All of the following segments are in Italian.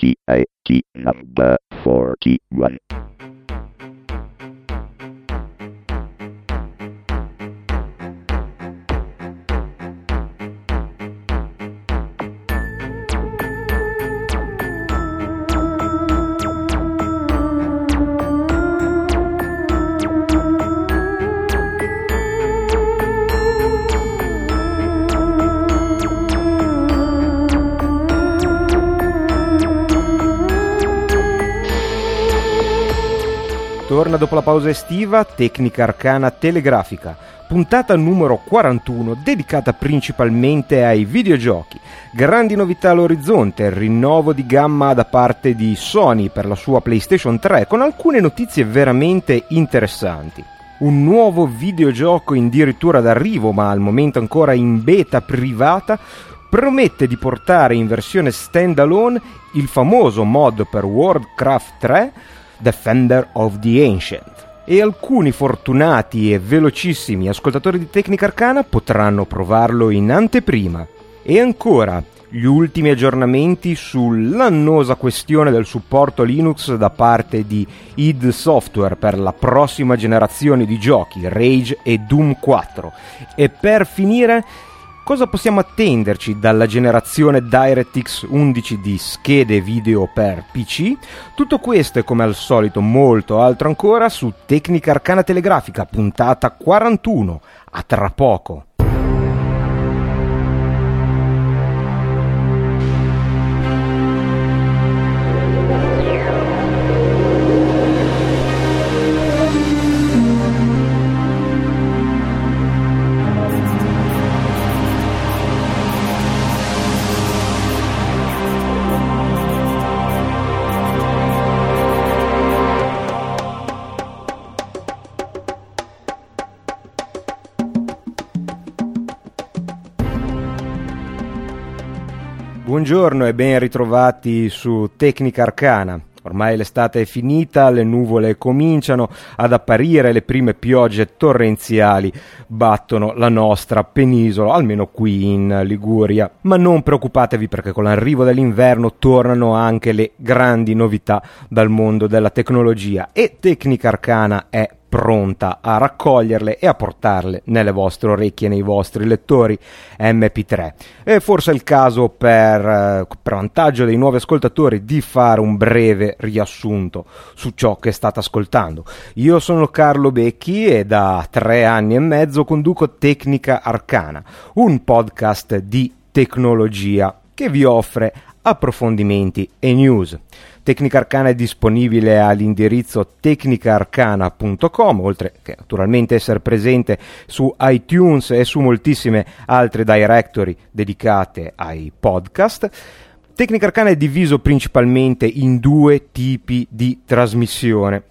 TIT number 41. Dopo la pausa estiva Tecnica Arcana Telegrafica, puntata numero 41 dedicata principalmente ai videogiochi. Grandi novità all'orizzonte, rinnovo di gamma da parte di Sony per la sua PlayStation 3 con alcune notizie veramente interessanti. Un nuovo videogioco addirittura d'arrivo ma al momento ancora in beta privata promette di portare in versione standalone il famoso mod per Warcraft 3 Defender of the Ancient. E alcuni fortunati e velocissimi ascoltatori di Tecnica Arcana potranno provarlo in anteprima. E ancora, gli ultimi aggiornamenti sull'annosa questione del supporto Linux da parte di id Software per la prossima generazione di giochi, Rage e Doom 4. E per finire cosa possiamo attenderci dalla generazione DirectX 11 di schede video per PC? Tutto questo e come al solito molto altro ancora su Tecnica Arcana Telegrafica, puntata 41. A tra poco. Buongiorno e ben ritrovati su Tecnica Arcana. Ormai l'estate è finita, le nuvole cominciano ad apparire, le prime piogge torrenziali battono la nostra penisola, almeno qui in Liguria. Ma non preoccupatevi perché con l'arrivo dell'inverno tornano anche le grandi novità dal mondo della tecnologia e Tecnica Arcana è pronta a raccoglierle e a portarle nelle vostre orecchie, nei vostri lettori MP3. E forse è il caso per, eh, per vantaggio dei nuovi ascoltatori di fare un breve riassunto su ciò che state ascoltando. Io sono Carlo Becchi e da tre anni e mezzo conduco Tecnica Arcana, un podcast di tecnologia che vi offre approfondimenti e news. Tecnica Arcana è disponibile all'indirizzo tecnicaarcana.com, oltre che naturalmente essere presente su iTunes e su moltissime altre directory dedicate ai podcast. Tecnica Arcana è diviso principalmente in due tipi di trasmissione.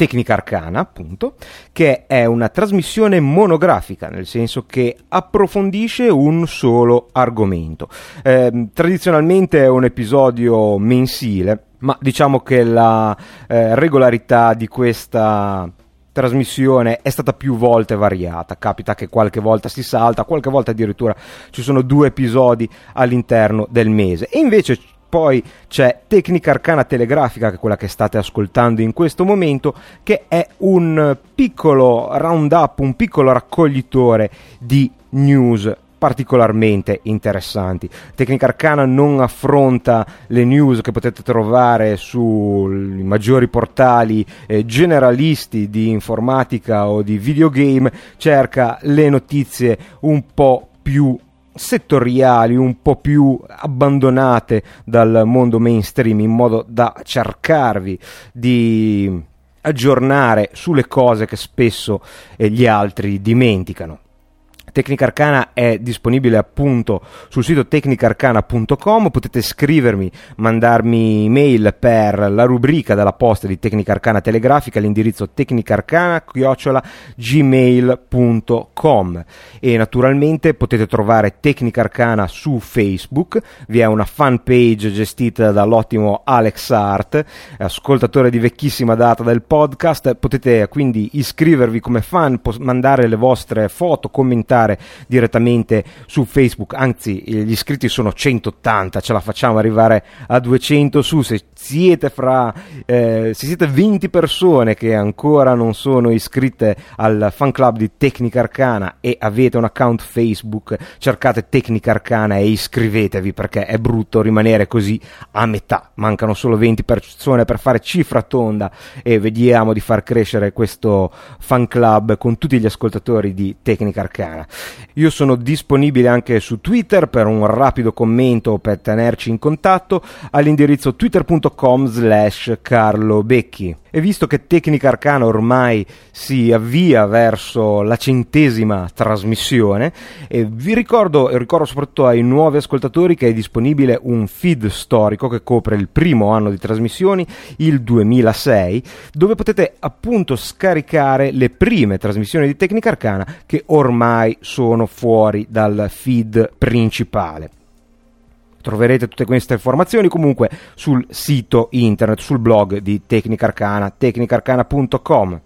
Tecnica Arcana, appunto, che è una trasmissione monografica, nel senso che approfondisce un solo argomento. Eh, tradizionalmente è un episodio mensile, ma diciamo che la eh, regolarità di questa trasmissione è stata più volte variata. Capita che qualche volta si salta, qualche volta addirittura ci sono due episodi all'interno del mese. E invece poi c'è Tecnica Arcana Telegrafica, che è quella che state ascoltando in questo momento, che è un piccolo roundup, un piccolo raccoglitore di news particolarmente interessanti. Tecnica Arcana non affronta le news che potete trovare sui maggiori portali eh, generalisti di informatica o di videogame, cerca le notizie un po' più settoriali un po' più abbandonate dal mondo mainstream in modo da cercarvi di aggiornare sulle cose che spesso eh, gli altri dimenticano. Tecnica Arcana è disponibile appunto sul sito tecnicarcana.com, potete scrivermi, mandarmi email per la rubrica della posta di Tecnica Arcana Telegrafica all'indirizzo tecnicarcana-gmail.com e naturalmente potete trovare Tecnica Arcana su Facebook, vi è una fan page gestita dall'ottimo Alex Art, ascoltatore di vecchissima data del podcast, potete quindi iscrivervi come fan, mandare le vostre foto, commentare scaricare direttamente su Facebook, anzi gli iscritti sono 180, ce la facciamo arrivare a 200 su, se siete fra, eh, se siete 20 persone che ancora non sono iscritte al fan club di Tecnica Arcana e avete un account Facebook, cercate Tecnica Arcana e iscrivetevi perché è brutto rimanere così a metà, mancano solo 20 persone per fare cifra tonda e vediamo di far crescere questo fan club con tutti gli ascoltatori di Tecnica Arcana. Io sono disponibile anche su Twitter per un rapido commento per tenerci in contatto all'indirizzo twitter.com slash Carlo Becchi. E visto che Tecnica Arcana ormai si avvia verso la centesima trasmissione, eh, vi ricordo, e ricordo soprattutto ai nuovi ascoltatori, che è disponibile un feed storico che copre il primo anno di trasmissioni, il 2006, dove potete appunto scaricare le prime trasmissioni di Tecnica Arcana che ormai sono fuori dal feed principale. Troverete tutte queste informazioni comunque sul sito internet, sul blog di Tecnica Arcana, tecnicarcana.com.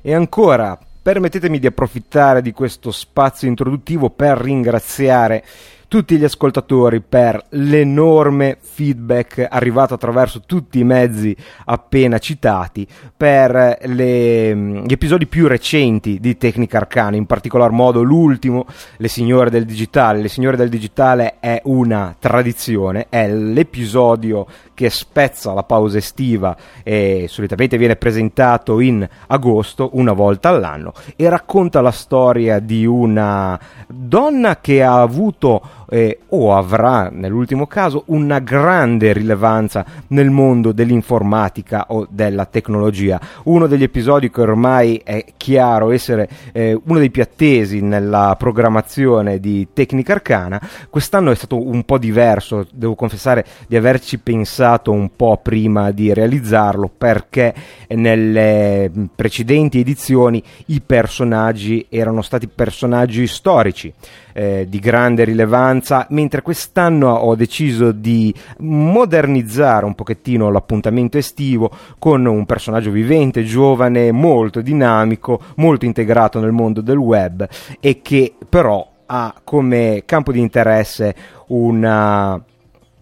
E ancora, permettetemi di approfittare di questo spazio introduttivo per ringraziare tutti gli ascoltatori per l'enorme feedback arrivato attraverso tutti i mezzi appena citati, per le, gli episodi più recenti di Tecnica Arcana, in particolar modo l'ultimo, Le Signore del Digitale. Le Signore del Digitale è una tradizione, è l'episodio che spezza la pausa estiva e solitamente viene presentato in agosto, una volta all'anno, e racconta la storia di una donna che ha avuto eh, o avrà nell'ultimo caso una grande rilevanza nel mondo dell'informatica o della tecnologia. Uno degli episodi che ormai è chiaro essere eh, uno dei più attesi nella programmazione di Tecnica Arcana, quest'anno è stato un po' diverso, devo confessare di averci pensato un po' prima di realizzarlo perché nelle precedenti edizioni i personaggi erano stati personaggi storici eh, di grande rilevanza, mentre quest'anno ho deciso di modernizzare un pochettino l'appuntamento estivo con un personaggio vivente, giovane, molto dinamico, molto integrato nel mondo del web e che però ha come campo di interesse una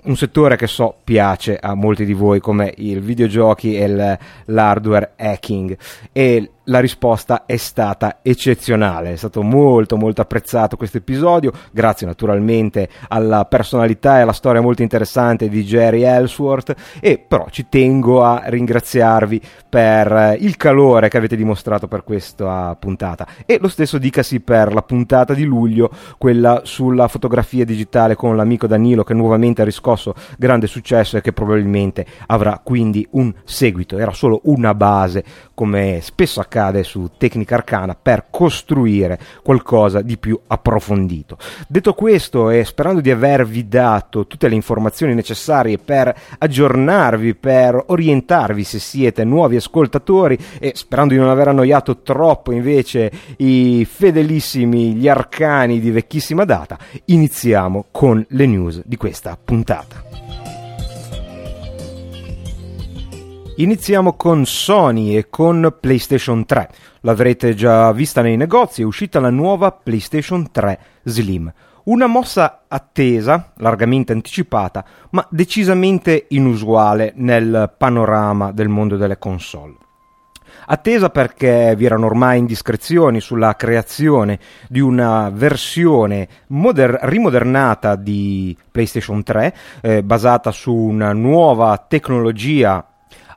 un settore che so piace a molti di voi come i videogiochi e l'hardware hacking. E la risposta è stata eccezionale, è stato molto molto apprezzato questo episodio, grazie naturalmente alla personalità e alla storia molto interessante di Jerry Ellsworth e però ci tengo a ringraziarvi per il calore che avete dimostrato per questa puntata. E lo stesso dicasi per la puntata di luglio, quella sulla fotografia digitale con l'amico Danilo che nuovamente ha riscosso grande successo e che probabilmente avrà quindi un seguito, era solo una base come spesso accade su Tecnica Arcana per costruire qualcosa di più approfondito. Detto questo e sperando di avervi dato tutte le informazioni necessarie per aggiornarvi, per orientarvi se siete nuovi ascoltatori e sperando di non aver annoiato troppo invece i fedelissimi, gli arcani di vecchissima data, iniziamo con le news di questa puntata. Iniziamo con Sony e con PlayStation 3. L'avrete già vista nei negozi, è uscita la nuova PlayStation 3 Slim. Una mossa attesa, largamente anticipata, ma decisamente inusuale nel panorama del mondo delle console. Attesa perché vi erano ormai indiscrezioni sulla creazione di una versione moder- rimodernata di PlayStation 3, eh, basata su una nuova tecnologia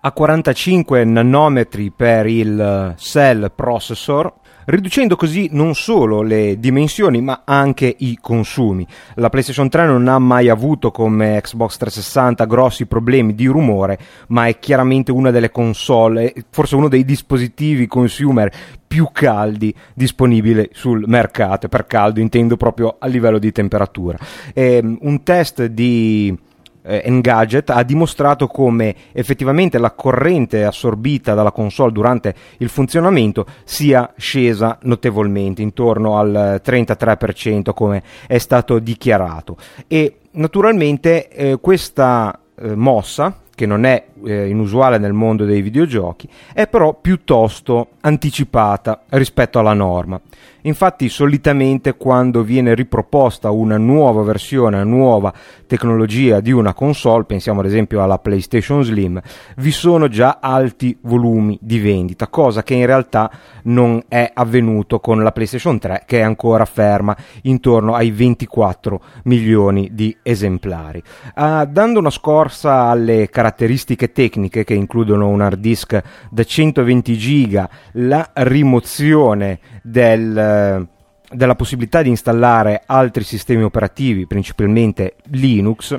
a 45 nanometri per il cell processor, riducendo così non solo le dimensioni ma anche i consumi. La PlayStation 3 non ha mai avuto come Xbox 360 grossi problemi di rumore, ma è chiaramente una delle console, forse uno dei dispositivi consumer più caldi disponibili sul mercato. Per caldo intendo proprio a livello di temperatura. E, ehm, un test di eh, Engadget ha dimostrato come effettivamente la corrente assorbita dalla console durante il funzionamento sia scesa notevolmente, intorno al 33% come è stato dichiarato. E naturalmente eh, questa eh, mossa che non è eh, inusuale nel mondo dei videogiochi, è però piuttosto anticipata rispetto alla norma. Infatti solitamente quando viene riproposta una nuova versione, una nuova tecnologia di una console, pensiamo ad esempio alla PlayStation Slim, vi sono già alti volumi di vendita, cosa che in realtà non è avvenuto con la PlayStation 3 che è ancora ferma intorno ai 24 milioni di esemplari. Uh, dando una scorsa alle caratteristiche tecniche che includono un hard disk da 120 giga, la rimozione del della possibilità di installare altri sistemi operativi, principalmente Linux,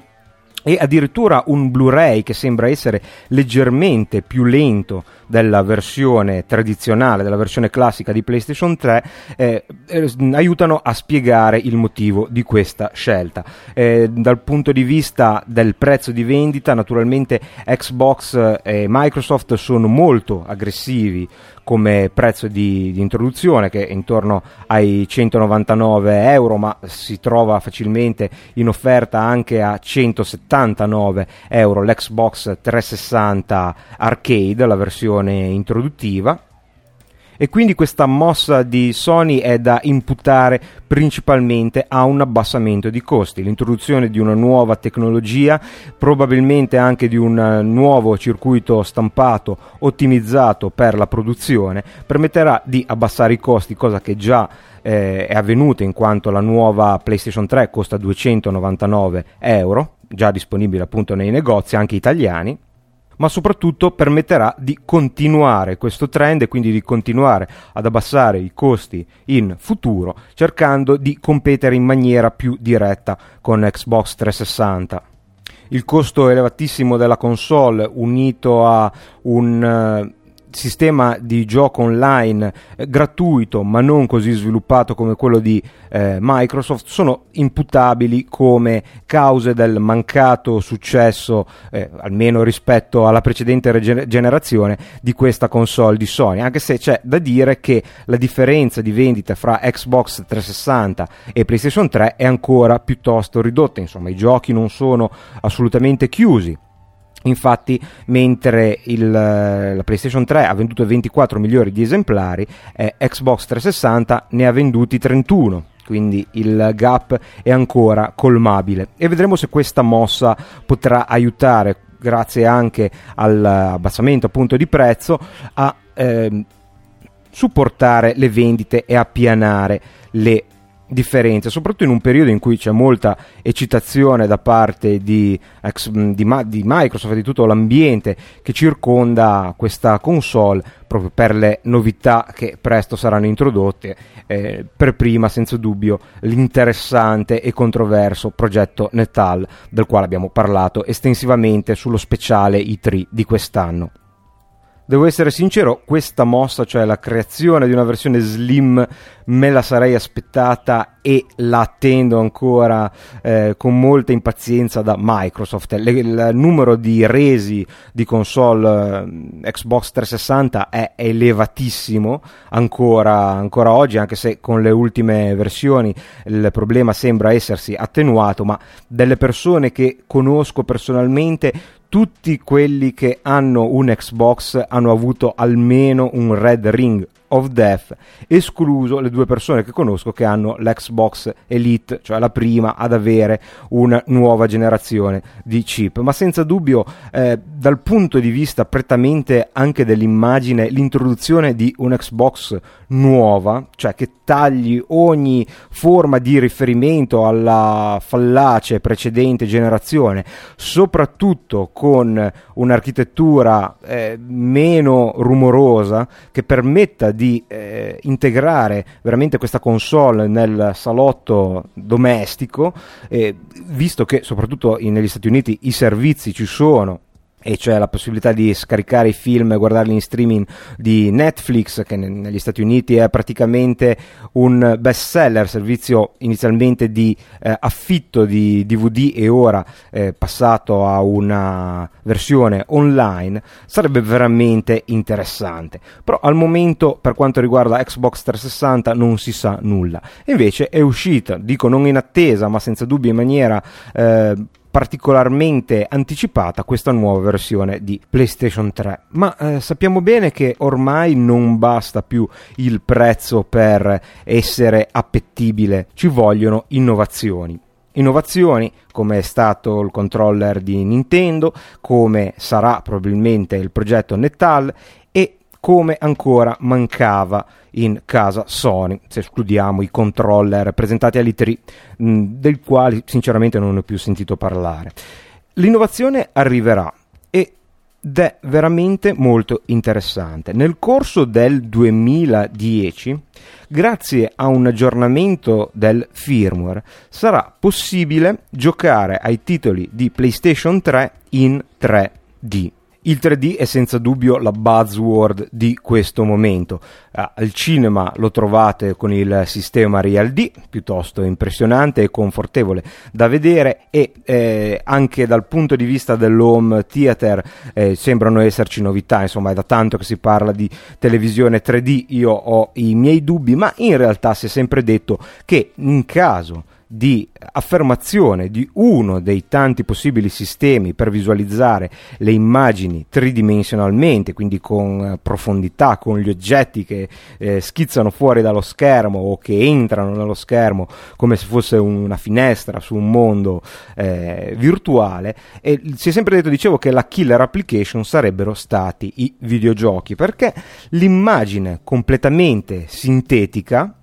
e addirittura un Blu-ray che sembra essere leggermente più lento della versione tradizionale, della versione classica di PlayStation 3, eh, eh, aiutano a spiegare il motivo di questa scelta. Eh, dal punto di vista del prezzo di vendita, naturalmente Xbox e Microsoft sono molto aggressivi come prezzo di, di, introduzione che è intorno ai 199 euro ma si trova facilmente in offerta anche a 179 euro. l'Xbox 360 Arcade la versione introduttiva e quindi questa mossa di Sony è da imputare principalmente a un abbassamento di costi, l'introduzione di una nuova tecnologia, probabilmente anche di un nuovo circuito stampato ottimizzato per la produzione, permetterà di abbassare i costi, cosa che già eh, è avvenuta in quanto la nuova PlayStation 3 costa 299 euro, già disponibile appunto nei negozi anche italiani ma soprattutto permetterà di continuare questo trend e quindi di continuare ad abbassare i costi in futuro, cercando di competere in maniera più diretta con Xbox 360 il costo elevatissimo della console unito a un uh, sistema di gioco online eh, gratuito ma non così sviluppato come quello di eh, Microsoft sono imputabili come cause del mancato successo eh, almeno rispetto alla precedente rege- generazione di questa console di Sony. Anche se c'è da dire che la differenza di vendita fra Xbox 360 e PlayStation 3 è ancora piuttosto ridotta. Insomma i giochi non sono assolutamente chiusi Infatti, mentre il, la PlayStation 3 ha venduto 24 milioni di esemplari, eh, Xbox 360 ne ha venduti 31 quindi il gap è ancora colmabile. E vedremo se questa mossa potrà aiutare grazie anche all'abbassamento appunto di prezzo a eh, supportare le vendite e appianare le differenze, soprattutto in un periodo in cui c'è molta eccitazione da parte di, di, di Microsoft e di tutto l'ambiente che circonda questa console proprio per le novità che presto saranno introdotte, eh, per prima senza dubbio l'interessante e controverso progetto Netal del quale abbiamo parlato estensivamente sullo speciale i3 di quest'anno. Devo essere sincero, questa mossa, cioè la creazione di una versione slim, me la sarei aspettata e la attendo ancora eh, con molta impazienza da Microsoft. Le, il numero di resi di console eh, Xbox 360 è elevatissimo ancora, ancora oggi, anche se con le ultime versioni il problema sembra essersi attenuato, ma delle persone che conosco personalmente tutti quelli che hanno un Xbox hanno avuto almeno un Red Ring of Death, escluso le due persone che conosco che hanno l'Xbox Elite, cioè la prima ad avere una nuova generazione di chip. Ma senza dubbio, eh, dal punto di vista prettamente anche dell'immagine, l'introduzione di un Xbox nuova, cioè che tagli ogni forma di riferimento alla fallace precedente generazione, soprattutto con un'architettura eh, meno rumorosa che permetta di eh, integrare veramente questa console nel salotto domestico, eh, visto che soprattutto negli Stati Uniti i servizi ci sono e cioè la possibilità di scaricare i film e guardarli in streaming di Netflix che negli Stati Uniti è praticamente un best seller, servizio inizialmente di eh, affitto di DVD e ora eh, passato a una versione online, sarebbe veramente interessante. Però al momento per quanto riguarda Xbox 360 non si sa nulla. Invece è uscita, dico non in attesa, ma senza dubbio in maniera eh, particolarmente anticipata questa nuova versione di PlayStation 3. Ma eh, sappiamo bene che ormai non basta più il prezzo per essere appetibile, ci vogliono innovazioni. Innovazioni come è stato il controller di Nintendo, come sarà probabilmente il progetto Netal e come ancora mancava in casa Sony, se escludiamo i controller presentati all'E3, mh, del quali sinceramente non ho più sentito parlare. L'innovazione arriverà ed è veramente molto interessante. Nel corso del 2010, grazie a un aggiornamento del firmware, sarà possibile giocare ai titoli di PlayStation 3 in 3D. Il 3D è senza dubbio la buzzword di questo momento. Ah, al cinema lo trovate con il sistema Real D, piuttosto impressionante e confortevole da vedere e eh, anche dal punto di vista dell'home theater eh, sembrano esserci novità, insomma è da tanto che si parla di televisione 3D, io ho i miei dubbi, ma in realtà si è sempre detto che in caso di affermazione di uno dei tanti possibili sistemi per visualizzare le immagini tridimensionalmente, quindi con eh, profondità, con gli oggetti che eh, schizzano fuori dallo schermo o che entrano nello schermo come se fosse una finestra su un mondo eh, virtuale. E si è sempre detto, dicevo, che la killer application sarebbero stati i videogiochi, perché l'immagine completamente sintetica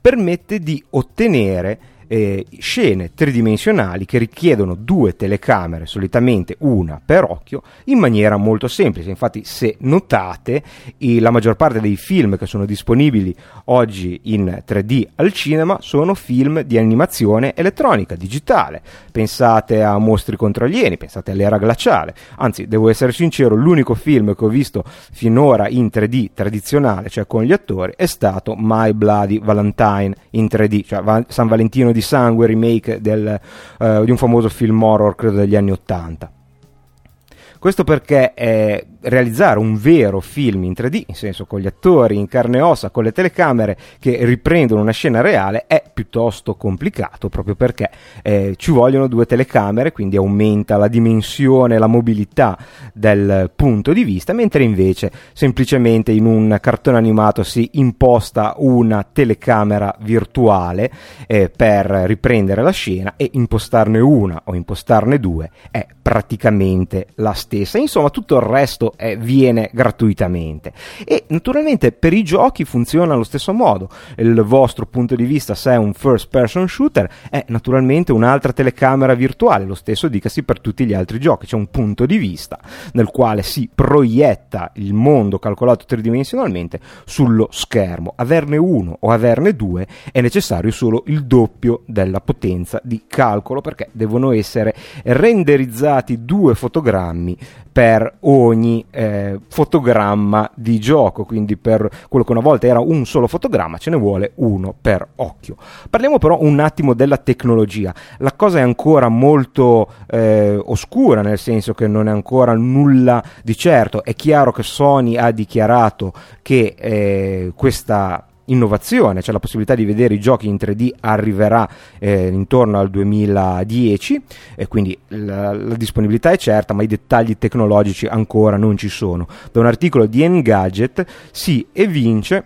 permette di ottenere eh, scene tridimensionali che richiedono due telecamere, solitamente una per occhio, in maniera molto semplice. Infatti, se notate, la maggior parte dei film che sono disponibili oggi in 3D al cinema sono film di animazione elettronica, digitale. Pensate a Mostri contro alieni, pensate all'era glaciale. Anzi, devo essere sincero, l'unico film che ho visto finora in 3D tradizionale, cioè con gli attori, è stato My Bloody Valentine in 3D, cioè San Valentino di sangue remake del, uh, di un famoso film horror, credo degli anni Ottanta. Questo perché eh, realizzare un vero film in 3D, in senso con gli attori in carne e ossa, con le telecamere che riprendono una scena reale, è piuttosto complicato proprio perché eh, ci vogliono due telecamere, quindi aumenta la dimensione, la mobilità del punto di vista, mentre invece semplicemente in un cartone animato si imposta una telecamera virtuale eh, per riprendere la scena e impostarne una o impostarne due è praticamente la stessa. Insomma tutto il resto eh, viene gratuitamente. E naturalmente per i giochi funziona allo stesso modo, il vostro punto di vista se è un first person shooter è naturalmente un'altra telecamera virtuale, lo stesso dicasi per tutti gli altri giochi, c'è un punto di vista nel quale si proietta il mondo calcolato tridimensionalmente sullo schermo, averne uno o averne due è necessario solo il doppio della potenza di calcolo perché devono essere renderizzati due fotogrammi per ogni eh, fotogramma di gioco, quindi per quello che una volta era un solo fotogramma ce ne vuole uno per occhio. Parliamo però un attimo della tecnologia. La cosa è ancora molto eh, oscura, nel senso che non è ancora nulla di certo. È chiaro che Sony ha dichiarato che eh, questa innovazione, cioè la possibilità di vedere i giochi in 3D arriverà eh, intorno al 2010 e quindi la, la, disponibilità è certa ma i dettagli tecnologici ancora non ci sono. Da un articolo di Engadget si evince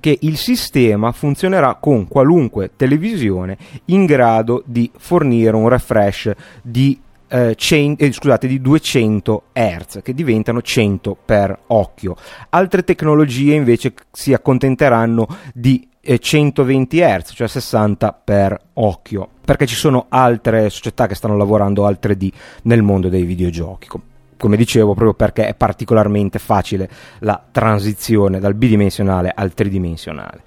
che il sistema funzionerà con qualunque televisione in grado di fornire un refresh di eh, cen- eh, scusate, di 200 Hz che diventano 100 per occhio. Altre tecnologie invece si accontenteranno di eh, 120 Hz, cioè 60 per occhio, perché ci sono altre società che stanno lavorando al 3D nel mondo dei videogiochi come dicevo, proprio perché è particolarmente facile la transizione dal bidimensionale al tridimensionale.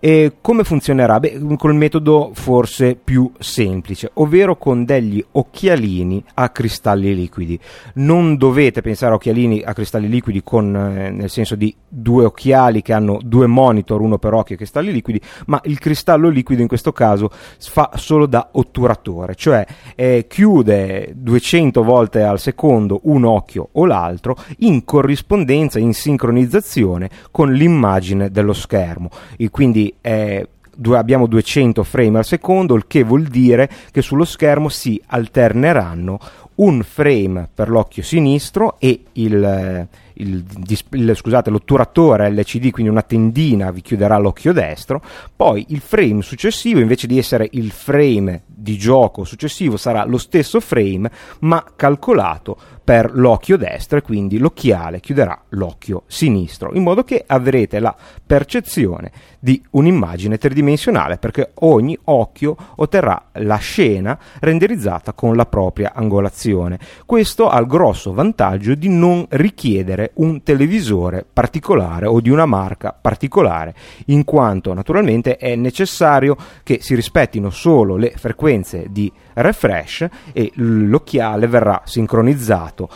E come funzionerà? Beh, col metodo forse più semplice, ovvero con degli occhialini a cristalli liquidi. Non dovete pensare a occhialini a cristalli liquidi con, eh, nel senso di due occhiali che hanno due monitor, uno per occhio e cristalli liquidi, ma il cristallo liquido in questo caso fa solo da otturatore, cioè eh, chiude 200 volte al secondo uno occhio o l'altro in corrispondenza, in sincronizzazione con l'immagine dello schermo. E quindi eh, abbiamo 200 frame al secondo, il che vuol dire che sullo schermo si alterneranno un frame per l'occhio sinistro e il, il, il, scusate, l'otturatore LCD, quindi una tendina vi chiuderà l'occhio destro, poi il frame successivo invece di essere il frame di gioco successivo sarà lo stesso frame ma calcolato per l'occhio destro e quindi l'occhiale chiuderà l'occhio sinistro, in modo che avrete la percezione di un'immagine tridimensionale perché ogni occhio otterrà la scena renderizzata con la propria angolazione. Questo ha il grosso vantaggio di non richiedere un televisore particolare o di una marca particolare, in quanto naturalmente è necessario che si rispettino solo le frequenze di refresh e l'occhiale verrà sincronizzato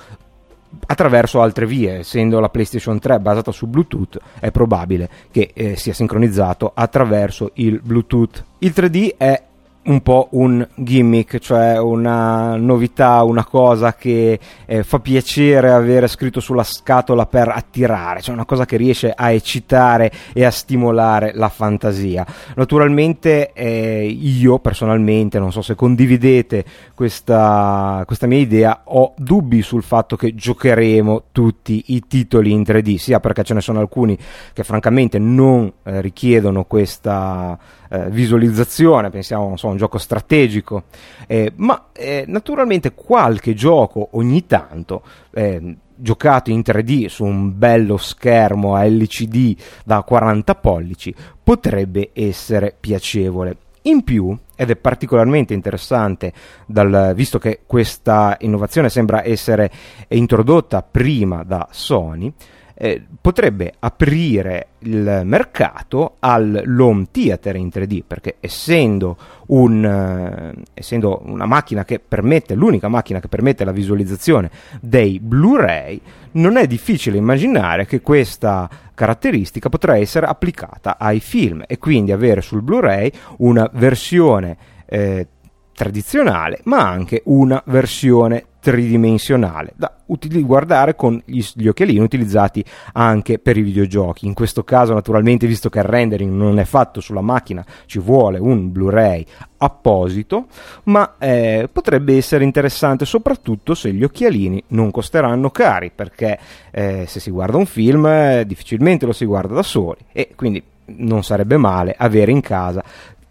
attraverso altre vie, essendo la PlayStation 3 basata su Bluetooth, è probabile che eh, sia sincronizzato attraverso il Bluetooth. Il 3D è un po' un gimmick, cioè una novità, una cosa che eh, fa piacere avere scritto sulla scatola per attirare, cioè una cosa che riesce a eccitare e a stimolare la fantasia. Naturalmente eh, io personalmente, non so se condividete questa, questa mia idea, ho dubbi sul fatto che giocheremo tutti i titoli in 3D, sia perché ce ne sono alcuni che francamente non eh, richiedono questa eh, visualizzazione, pensiamo a un gioco strategico, eh, ma eh, naturalmente qualche gioco ogni tanto eh, giocato in 3D su un bello schermo a LCD da 40 pollici potrebbe essere piacevole. In più, ed è particolarmente interessante, dal, visto che questa innovazione sembra essere introdotta prima da Sony, eh, potrebbe aprire il mercato all'home theater in 3D perché essendo, un, eh, essendo una macchina che permette, l'unica macchina che permette la visualizzazione dei Blu-ray, non è difficile immaginare che questa caratteristica potrà essere applicata ai film e quindi avere sul Blu-ray una versione eh, tradizionale ma anche una versione tridimensionale da util- guardare con gli, gli, occhialini utilizzati anche per i videogiochi. In questo caso, naturalmente, visto che il rendering non è fatto sulla macchina, ci vuole un Blu-ray apposito, ma eh, potrebbe essere interessante soprattutto se gli occhialini non costeranno cari, perché eh, se si guarda un film eh, difficilmente lo si guarda da soli e quindi non sarebbe male avere in casa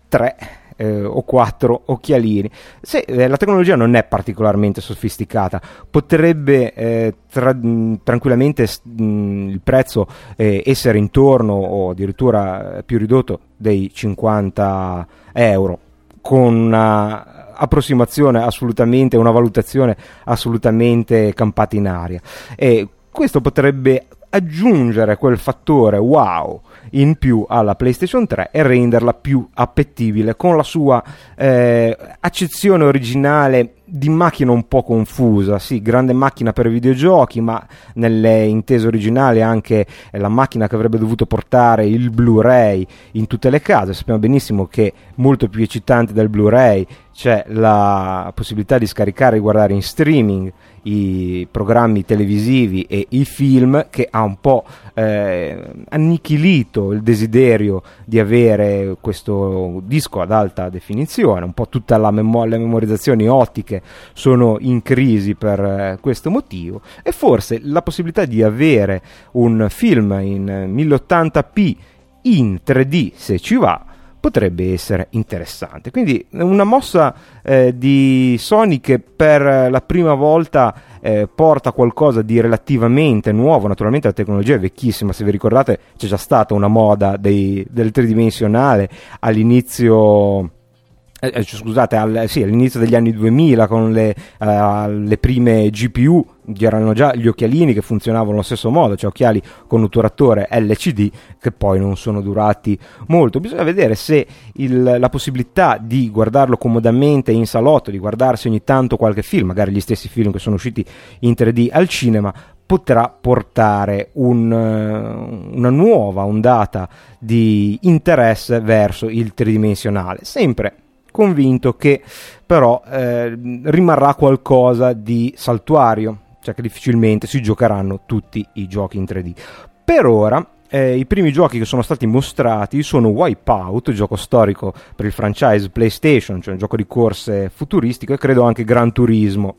tre eh, o quattro occhialini. Se eh, la tecnologia non è particolarmente sofisticata, potrebbe eh, tra- tranquillamente mh, il prezzo eh, essere intorno o addirittura più ridotto dei 50 euro con una approssimazione assolutamente, una valutazione assolutamente campata in aria. E questo potrebbe aggiungere quel fattore wow in più alla PlayStation 3 e renderla più appetibile con la sua eh, accezione originale di macchina un po' confusa, sì, grande macchina per videogiochi, ma nelle intese originali anche la macchina che avrebbe dovuto portare il Blu-ray in tutte le case. Sappiamo benissimo che molto più eccitante del Blu-ray c'è la possibilità di scaricare e guardare in streaming i programmi televisivi e i film che ha un po' eh, annichilito il desiderio di avere questo disco ad alta definizione, un po' tutte memo- le memorizzazioni ottiche sono in crisi per eh, questo motivo e forse la possibilità di avere un film in 1080p in 3D se ci va potrebbe essere interessante. Quindi una mossa eh, di Sony che per la prima volta eh, porta qualcosa di relativamente nuovo, naturalmente la tecnologia è vecchissima, se vi ricordate c'è già stata una moda dei, del tridimensionale all'inizio eh, eh scusate, al, sì, all'inizio degli anni 2000 con le, uh, le prime GPU c'erano già gli occhialini che funzionavano allo stesso modo, cioè occhiali con otturatore LCD che poi non sono durati molto. Bisogna vedere se il, la possibilità di guardarlo comodamente in salotto, di guardarsi ogni tanto qualche film, magari gli stessi film che sono usciti in 3D al cinema, potrà portare un, una nuova ondata di interesse verso il tridimensionale. Sempre convinto che però eh, rimarrà qualcosa di saltuario, cioè che difficilmente si giocheranno tutti i giochi in 3D. Per ora eh, i primi giochi che sono stati mostrati sono Wipeout, gioco storico per il franchise PlayStation, cioè un gioco di corse futuristico, e credo anche Gran Turismo.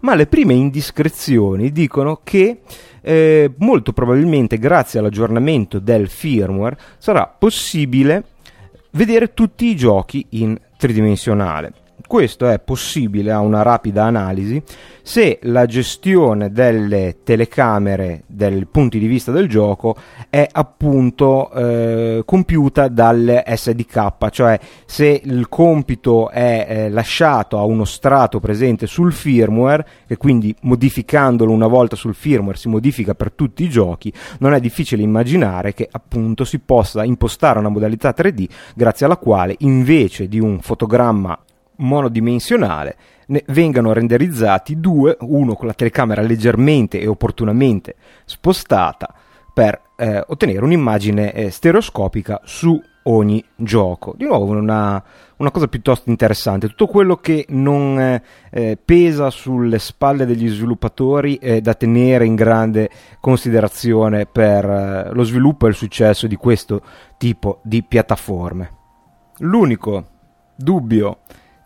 Ma le prime indiscrezioni dicono che eh, molto probabilmente grazie all'aggiornamento del firmware sarà possibile vedere tutti i giochi in tridimensionale. Questo è possibile a una rapida analisi. Se la gestione delle telecamere dai punti di vista del gioco è appunto eh, compiuta dalle SDK, cioè se il compito è eh, lasciato a uno strato presente sul firmware e quindi modificandolo una volta sul firmware si modifica per tutti i giochi, non è difficile immaginare che appunto si possa impostare una modalità 3D grazie alla quale invece di un fotogramma monodimensionale ne vengano renderizzati due, uno con la telecamera leggermente e opportunamente spostata per eh, ottenere un'immagine eh, stereoscopica su ogni gioco. Di nuovo una, una, cosa piuttosto interessante, tutto quello che non eh, eh pesa sulle spalle degli sviluppatori è da tenere in grande considerazione per eh, lo sviluppo e il successo di questo tipo di piattaforme. L'unico dubbio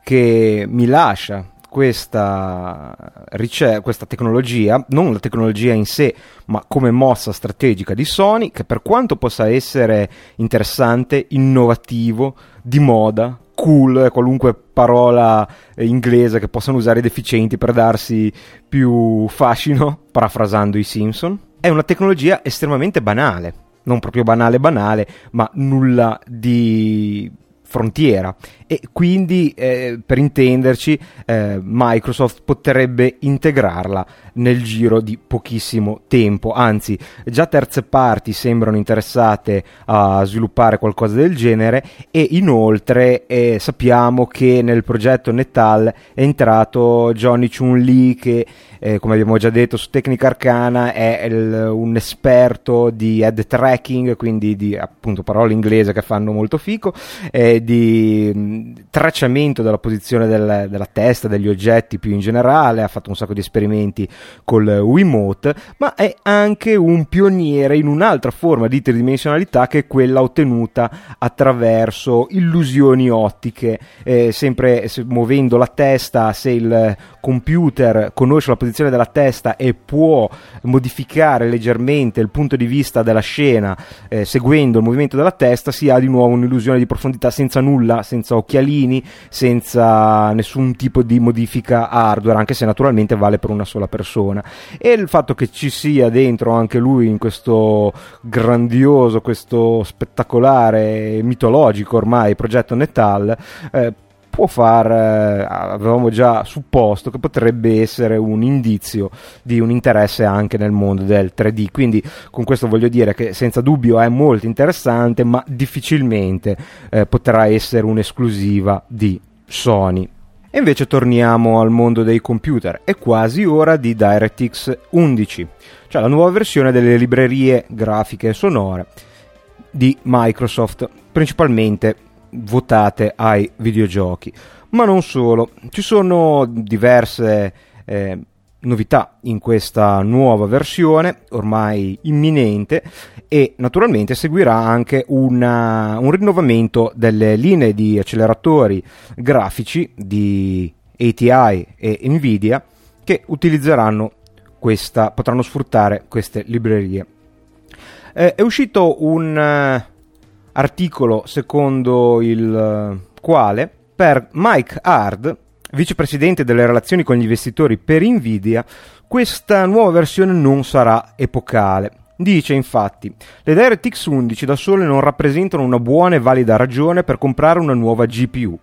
che mi lascia questa, ricer- questa tecnologia, non la tecnologia in sé, ma come mossa strategica di Sony, che per quanto possa essere interessante, innovativo, di moda, cool, qualunque parola inglese che possano usare i deficienti per darsi più fascino, parafrasando i Simpson, è una tecnologia estremamente banale. Non proprio banale banale, ma nulla di frontiera e quindi eh, per intenderci eh, Microsoft potrebbe integrarla nel giro di pochissimo tempo. Anzi già terze parti sembrano interessate a sviluppare qualcosa del genere e inoltre eh, sappiamo che nel progetto Netal è entrato Johnny Chun Lee che eh, come abbiamo già detto su Tecnica Arcana è il, un esperto di head tracking quindi di appunto parole inglese che fanno molto fico eh, di tracciamento della posizione del, della testa, degli oggetti più in generale, ha fatto un sacco di esperimenti col Wiimote, ma è anche un pioniere in un'altra forma di tridimensionalità che è quella ottenuta attraverso illusioni ottiche, eh, sempre se, muovendo la testa, se il computer conosce la posizione della testa e può modificare leggermente il punto di vista della scena eh, seguendo il movimento della testa, si ha di nuovo un'illusione di profondità senza nulla, senza occhialini, senza nessun tipo di modifica hardware, anche se naturalmente vale per una sola persona. E il fatto che ci sia dentro anche lui in questo grandioso, questo spettacolare, mitologico ormai progetto Netal, eh, può far, eh, avevamo già supposto che potrebbe essere un indizio di un interesse anche nel mondo del 3D. Quindi con questo voglio dire che senza dubbio è molto interessante, ma difficilmente eh, potrà essere un'esclusiva di Sony. E invece torniamo al mondo dei computer. È quasi ora di DirectX 11, cioè la nuova versione delle librerie grafiche e sonore di Microsoft, principalmente votate ai videogiochi. Ma non solo, ci sono diverse eh, novità in questa nuova versione, ormai imminente, e naturalmente seguirà anche una, un rinnovamento delle linee di acceleratori grafici di ATI e Nvidia che utilizzeranno questa, potranno sfruttare queste librerie. Eh, è uscito un articolo secondo il eh, quale per Mike Hard, vicepresidente delle relazioni con gli investitori per Nvidia, questa nuova versione non sarà epocale. Dice infatti, le DirectX 11 da sole non rappresentano una buona e valida ragione per comprare una nuova GPU.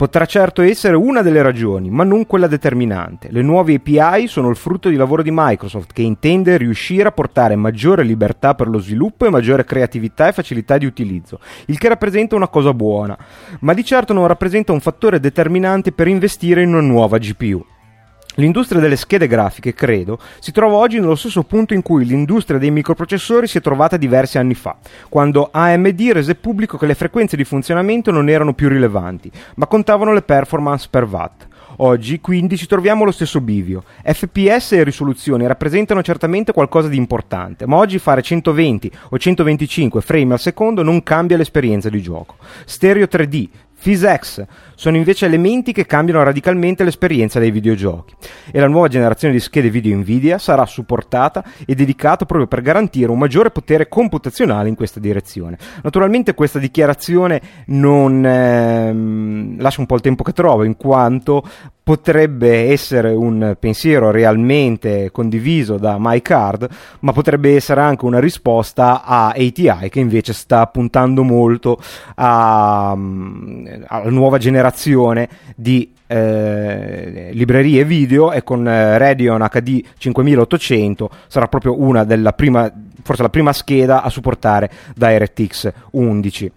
Potrà certo essere una delle ragioni, ma non quella determinante. Le nuove API sono il frutto di lavoro di Microsoft che intende riuscire a portare maggiore libertà per lo sviluppo e maggiore creatività e facilità di utilizzo, il che rappresenta una cosa buona, ma di certo non rappresenta un fattore determinante per investire in una nuova GPU. L'industria delle schede grafiche, credo, si trova oggi nello stesso punto in cui l'industria dei microprocessori si è trovata diversi anni fa, quando AMD rese pubblico che le frequenze di funzionamento non erano più rilevanti, ma contavano le performance per watt. oggi, quindi ci troviamo allo stesso bivio. FPS e risoluzione rappresentano certamente qualcosa di importante, ma oggi fare 120 o 125 frame al secondo non cambia l'esperienza di gioco. Stereo 3D, PhysX sono invece elementi che cambiano radicalmente l'esperienza dei videogiochi e la nuova generazione di schede video Nvidia sarà supportata e dedicata proprio per garantire un maggiore potere computazionale in questa direzione. Naturalmente questa dichiarazione non ehm, lascia un po' il tempo che trova in quanto potrebbe essere un pensiero realmente condiviso da Mike Hard, ma potrebbe essere anche una risposta a ATI che invece sta puntando molto a, alla nuova generazione di eh, librerie video e con eh, Radeon HD 5800 sarà proprio una della prima, forse la prima scheda a supportare DirectX 11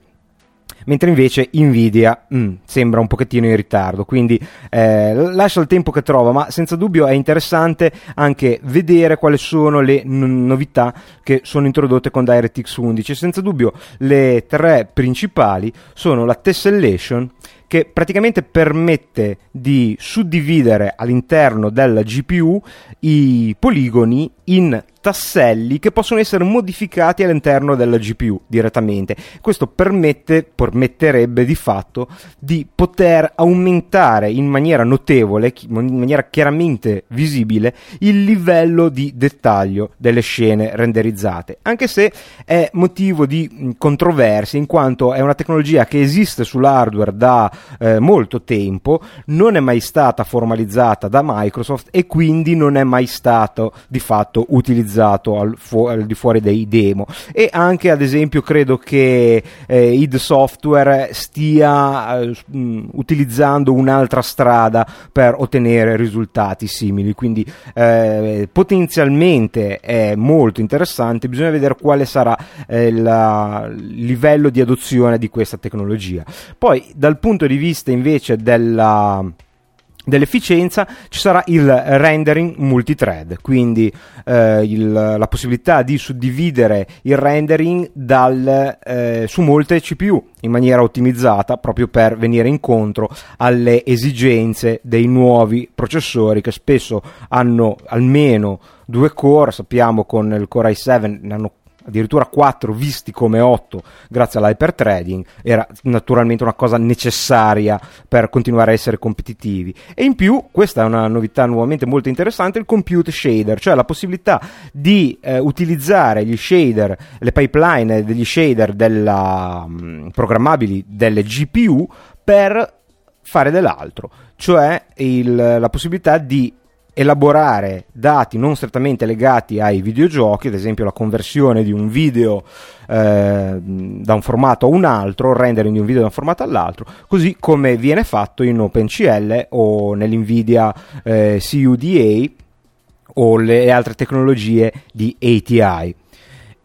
mentre invece Nvidia mm, sembra un pochettino in ritardo, quindi eh, lascia il tempo che trova, ma senza dubbio è interessante anche vedere quali sono le n- novità che sono introdotte con DirectX 11. Senza dubbio le tre principali sono la tessellation, che praticamente permette di suddividere all'interno della GPU i poligoni in tasselli che possono essere modificati all'interno della GPU direttamente. Questo permette, permetterebbe di fatto di poter aumentare in maniera notevole, in maniera chiaramente visibile, il livello di dettaglio delle scene renderizzate, anche se è motivo di controversia in quanto è una tecnologia che esiste sull'hardware da eh, molto tempo, non è mai stata formalizzata da Microsoft e quindi non è mai stato di fatto utilizzato al, fu- al, di fuori dei demo. E anche ad esempio credo che eh, id Software stia eh, mh, utilizzando un'altra strada per ottenere risultati simili. Quindi eh, potenzialmente è molto interessante. Bisogna vedere quale sarà eh, il livello di adozione di questa tecnologia. Poi dal punto di vista invece della dell'efficienza ci sarà il rendering multithread, quindi eh, il, la possibilità di suddividere il rendering dal, eh, su molte CPU in maniera ottimizzata proprio per venire incontro alle esigenze dei nuovi processori che spesso hanno almeno due core, sappiamo con il Core i7 ne hanno addirittura 4 visti come 8 grazie all'hypertrading, era naturalmente una cosa necessaria per continuare a essere competitivi. E in più, questa è una novità nuovamente molto interessante, il compute shader, cioè la possibilità di eh, utilizzare gli shader, le pipeline degli shader della, mh, mm, programmabili delle GPU per fare dell'altro, cioè il, la possibilità di elaborare dati non strettamente legati ai videogiochi, ad esempio la conversione di un video eh, da un formato a un altro, il rendering di un video da un formato all'altro, così come viene fatto in OpenCL o nell'NVIDIA eh, CUDA o le altre tecnologie di ATI.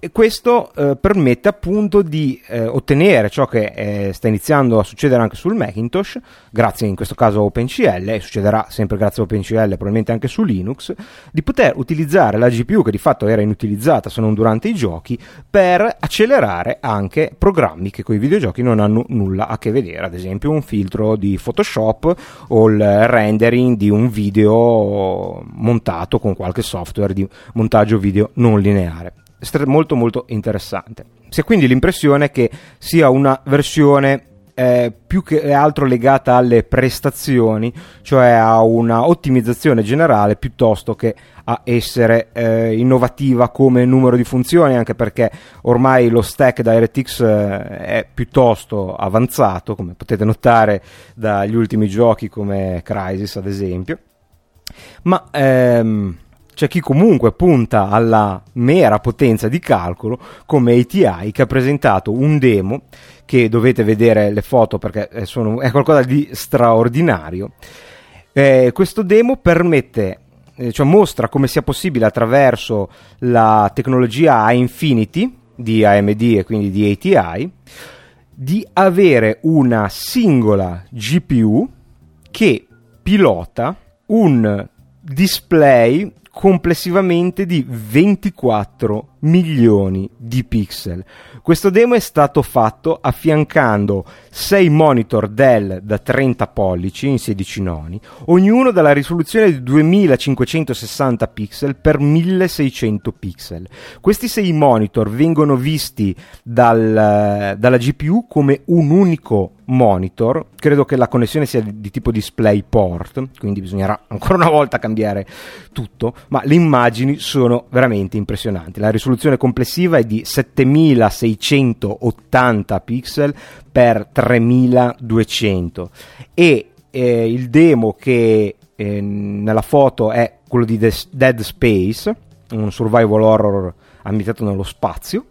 E questo eh, permette appunto di eh, ottenere ciò che eh, sta iniziando a succedere anche sul Macintosh, grazie in questo caso a OpenCL, e succederà sempre grazie a OpenCL, probabilmente anche su Linux, di poter utilizzare la GPU che di fatto era inutilizzata se non durante i giochi, per accelerare anche programmi che con i videogiochi non hanno nulla a che vedere, ad esempio un filtro di Photoshop o il rendering di un video montato con qualche software di montaggio video non lineare molto molto interessante. Si ha quindi l'impressione che sia una versione eh, più che altro legata alle prestazioni, cioè a una ottimizzazione generale piuttosto che a essere eh, innovativa come numero di funzioni, anche perché ormai lo stack DirectX eh, è piuttosto avanzato, come potete notare dagli ultimi giochi come Crysis ad esempio. Ma ehm, c'è chi comunque punta alla mera potenza di calcolo come ATI che ha presentato un demo che dovete vedere le foto perché sono, è qualcosa di straordinario. Eh, questo demo permette eh, cioè mostra come sia possibile attraverso la tecnologia A Infinity di AMD e quindi di ATI di avere una singola GPU che pilota un display complessivamente di 24 milioni di pixel. Questo demo è stato fatto affiancando 6 monitor Dell da 30 pollici in 16 noni, ognuno dalla risoluzione di 2560 pixel per 1600 pixel. Questi 6 monitor vengono visti dal, dalla GPU come un unico monitor, credo che la connessione sia di tipo DisplayPort, quindi bisognerà ancora una volta cambiare tutto, ma le immagini sono veramente impressionanti. La risoluzione complessiva è di 7680 pixel per 3200 e eh, il demo che eh, nella foto è quello di Dead Space, un survival horror ambientato nello spazio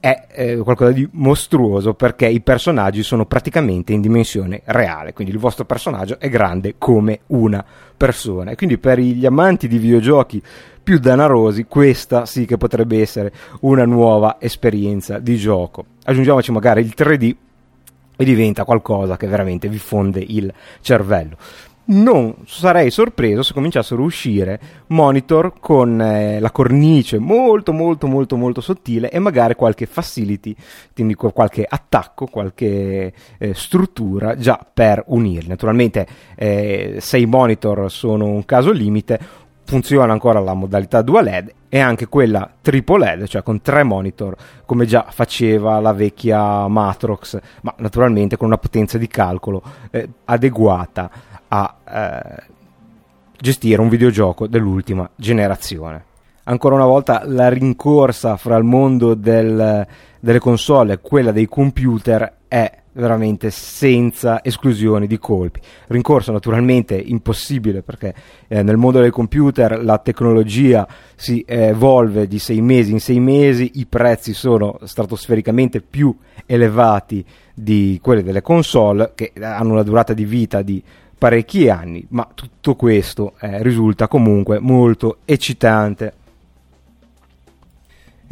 è eh, qualcosa di mostruoso perché i personaggi sono praticamente in dimensione reale, quindi il vostro personaggio è grande come una persona e quindi per gli amanti di videogiochi più danarosi questa sì che potrebbe essere una nuova esperienza di gioco. Aggiungiamoci magari il 3D e diventa qualcosa che veramente vi fonde il cervello non sarei sorpreso se cominciassero a uscire monitor con eh, la cornice molto molto molto molto sottile e magari qualche facility, quindi qualche attacco, qualche eh, struttura già per unirli. Naturalmente eh, se i monitor sono un caso limite, funziona ancora la modalità dual LED e anche quella triple LED, cioè con tre monitor, come già faceva la vecchia Matrox, ma naturalmente con una potenza di calcolo eh, adeguata a eh, gestire un videogioco dell'ultima generazione. Ancora una volta la rincorsa fra il mondo del, delle console e quella dei computer è veramente senza esclusioni di colpi. Rincorsa naturalmente impossibile perché eh, nel mondo del computer la tecnologia si evolve di sei mesi in sei mesi, i prezzi sono stratosfericamente più elevati di quelli delle console che hanno una durata di vita di parecchi anni, ma tutto questo eh, risulta comunque molto eccitante.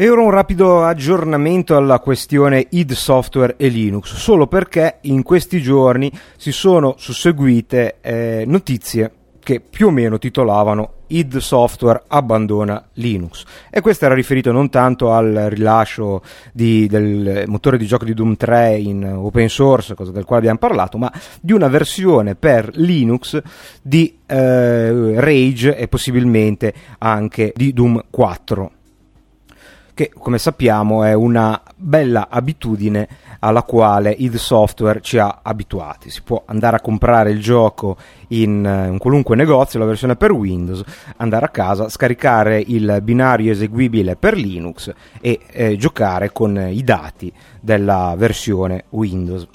E ora un rapido aggiornamento alla questione id Software e Linux, solo perché in questi giorni si sono susseguite eh, notizie che più o meno titolavano id Software abbandona Linux. E questo era riferito non tanto al rilascio di, del motore di gioco di Doom 3 in open source, cosa del quale abbiamo parlato, ma di una versione per Linux di eh, Rage e possibilmente anche di Doom 4 che come sappiamo è una bella abitudine alla quale id Software ci ha abituati. Si può andare a comprare il gioco in uh, un qualunque negozio, la versione per Windows, andare a casa, scaricare il binario eseguibile per Linux e eh, giocare con i dati della versione Windows.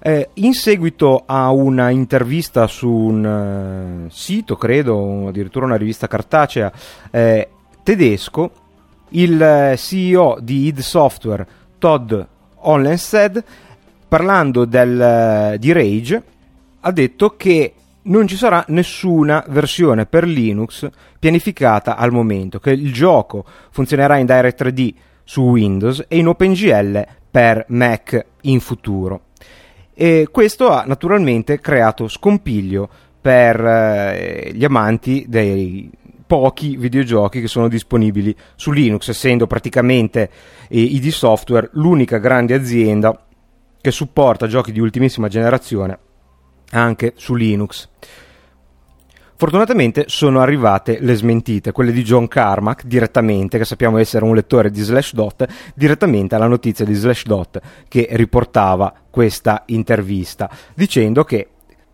Eh, in seguito a una intervista su un uh, sito, credo, addirittura una rivista cartacea eh, tedesco, il eh, CEO di id Software, Todd Hollenstead, parlando del, eh, di Rage, ha detto che non ci sarà nessuna versione per Linux pianificata al momento, che il gioco funzionerà in DirectD su Windows e in OpenGL per Mac in futuro. E questo ha naturalmente creato scompiglio per eh, gli amanti dei pochi videogiochi che sono disponibili su Linux, essendo praticamente eh, ID Software l'unica grande azienda che supporta giochi di ultimissima generazione anche su Linux. Fortunatamente sono arrivate le smentite, quelle di John Carmack direttamente, che sappiamo essere un lettore di Slashdot, direttamente alla notizia di Slashdot che riportava questa intervista, dicendo che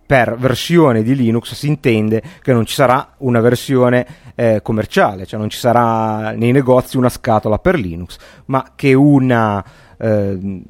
per versione di Linux si intende che non ci sarà una versione eh, commerciale, cioè non ci sarà nei negozi una scatola per Linux, ma che una eh,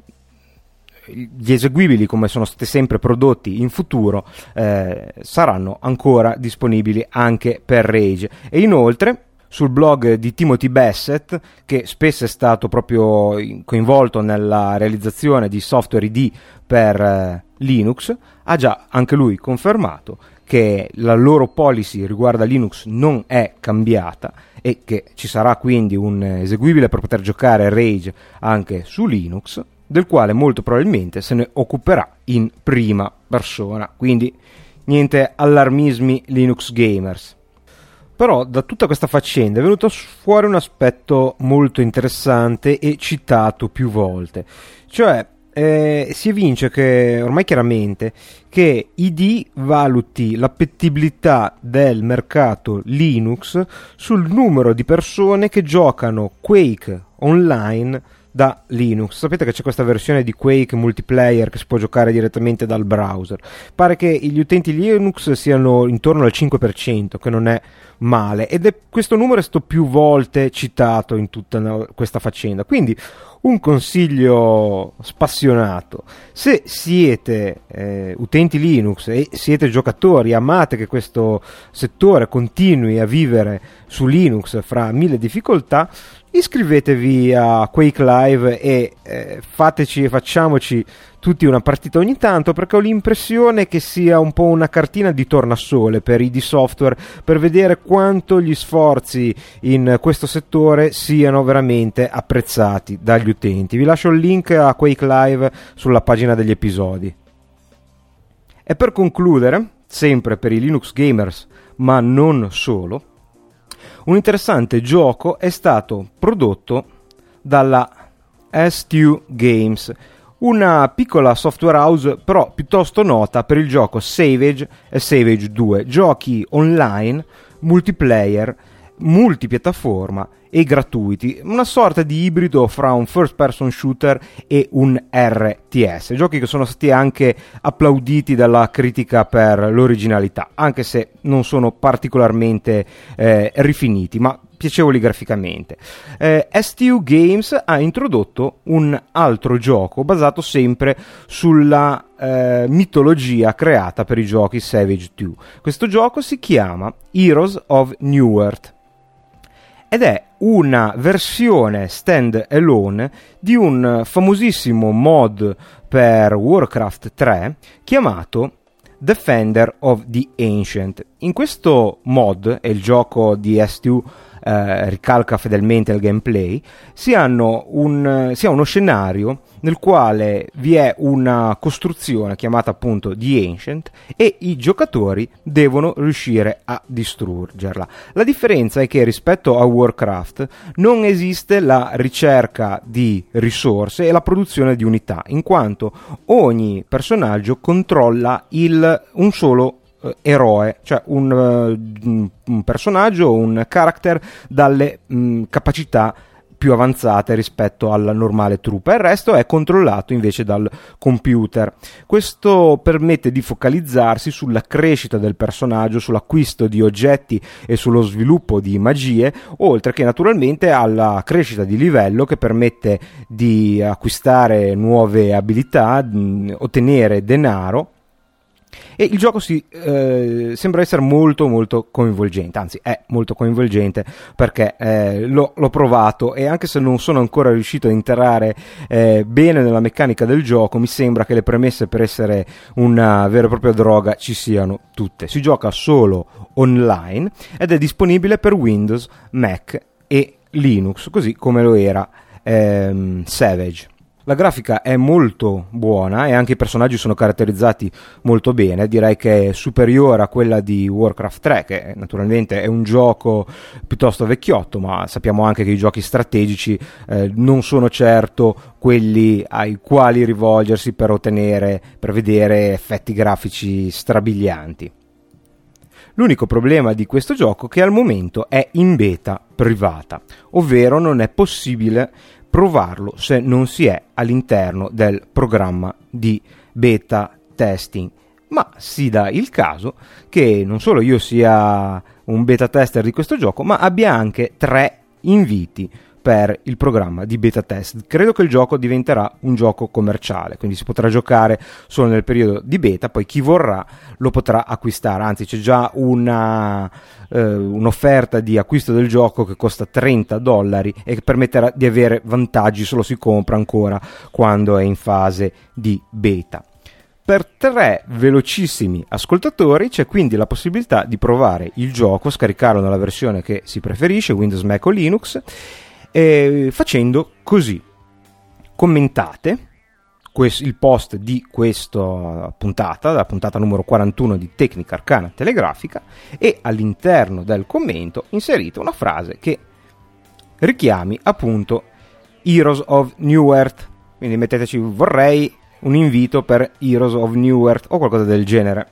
gli eseguibili come sono stati sempre prodotti in futuro eh, saranno ancora disponibili anche per Rage. E inoltre sul blog di Timothy Bassett, che spesso è stato proprio coinvolto nella realizzazione di software ID per eh, Linux, ha già anche lui confermato che la loro policy riguardo a Linux non è cambiata e che ci sarà quindi un eseguibile per poter giocare Rage anche su Linux, del quale molto probabilmente se ne occuperà in prima persona. Quindi niente allarmismi Linux gamers. Però da tutta questa faccenda è venuto fuori un aspetto molto interessante e citato più volte. Cioè, eh, si evince che ormai chiaramente che ID valuti l'appetibilità del mercato Linux sul numero di persone che giocano Quake online da Linux. Sapete che c'è questa versione di Quake multiplayer che si può giocare direttamente dal browser. Pare che gli utenti Linux siano intorno al 5%, che non è male, ed è, questo numero è stato più volte citato in tutta questa faccenda. Quindi un consiglio spassionato. Se siete eh, utenti Linux e siete giocatori, amate che questo settore continui a vivere su Linux fra mille difficoltà, iscrivetevi a Quake Live e eh, fateci e facciamoci tutti una partita ogni tanto perché ho l'impressione che sia un po' una cartina di tornasole per ID Software per vedere quanto gli sforzi in questo settore siano veramente apprezzati dagli utenti. Vi lascio il link a Quake Live sulla pagina degli episodi. E per concludere, sempre per i Linux gamers, ma non solo, un interessante gioco è stato prodotto dalla S2 Games, una piccola software house però piuttosto nota per il gioco Savage e Savage 2, giochi online, multiplayer, multipiattaforma e gratuiti, una sorta di ibrido fra un first person shooter e un RTS, giochi che sono stati anche applauditi dalla critica per l'originalità, anche se non sono particolarmente eh, rifiniti, ma piacevoli graficamente. Eh, STU Games ha introdotto un altro gioco basato sempre sulla eh, mitologia creata per i giochi Savage 2. Questo gioco si chiama Heroes of New Earth ed è una versione stand alone di un famosissimo mod per Warcraft 3 chiamato Defender of the Ancient. In questo mod, e il gioco di S2 eh, ricalca fedelmente il gameplay, si, un, si ha uno scenario nel quale vi è una costruzione chiamata appunto The Ancient e i giocatori devono riuscire a distruggerla. La differenza è che rispetto a Warcraft non esiste la ricerca di risorse e la produzione di unità, in quanto ogni personaggio controlla il, un solo eroe, cioè un, uh, un, personaggio, un character dalle mh, mm, capacità più avanzate rispetto alla normale truppa il resto è controllato invece dal computer. Questo permette di focalizzarsi sulla crescita del personaggio, sull'acquisto di oggetti e sullo sviluppo di magie, oltre che naturalmente alla crescita di livello che permette di acquistare nuove abilità, ottenere denaro e il gioco si, eh, sembra essere molto molto coinvolgente, anzi è molto coinvolgente perché eh, l'ho, l'ho, provato e anche se non sono ancora riuscito a entrare eh, bene nella meccanica del gioco, mi sembra che le premesse per essere una vera e propria droga ci siano tutte. Si gioca solo online ed è disponibile per Windows, Mac e Linux, così come lo era ehm, Savage. La grafica è molto buona e anche i personaggi sono caratterizzati molto bene, direi che è superiore a quella di Warcraft 3, che naturalmente è un gioco piuttosto vecchiotto, ma sappiamo anche che i giochi strategici eh, non sono certo quelli ai quali rivolgersi per ottenere, per vedere effetti grafici strabilianti. L'unico problema di questo gioco è che al momento è in beta privata, ovvero non è possibile provarlo se non si è all'interno del programma di beta testing. Ma si dà il caso che non solo io sia un beta tester di questo gioco, ma abbia anche tre inviti per il programma di beta test. Credo che il gioco diventerà un gioco commerciale, quindi si potrà giocare solo nel periodo di beta, poi chi vorrà lo potrà acquistare, anzi c'è già una, eh, un'offerta di acquisto del gioco che costa 30 dollari e che permetterà di avere vantaggi se lo si compra ancora quando è in fase di beta. Per tre velocissimi ascoltatori c'è quindi la possibilità di provare il gioco, scaricarlo nella versione che si preferisce, Windows, Mac o Linux, eh, facendo così. Commentate quest- il post di questa puntata, la puntata numero 41 di Tecnica Arcana Telegrafica, e all'interno del commento inserite una frase che richiami appunto Heroes of New Earth. Quindi metteteci vorrei un invito per Heroes of New Earth o qualcosa del genere.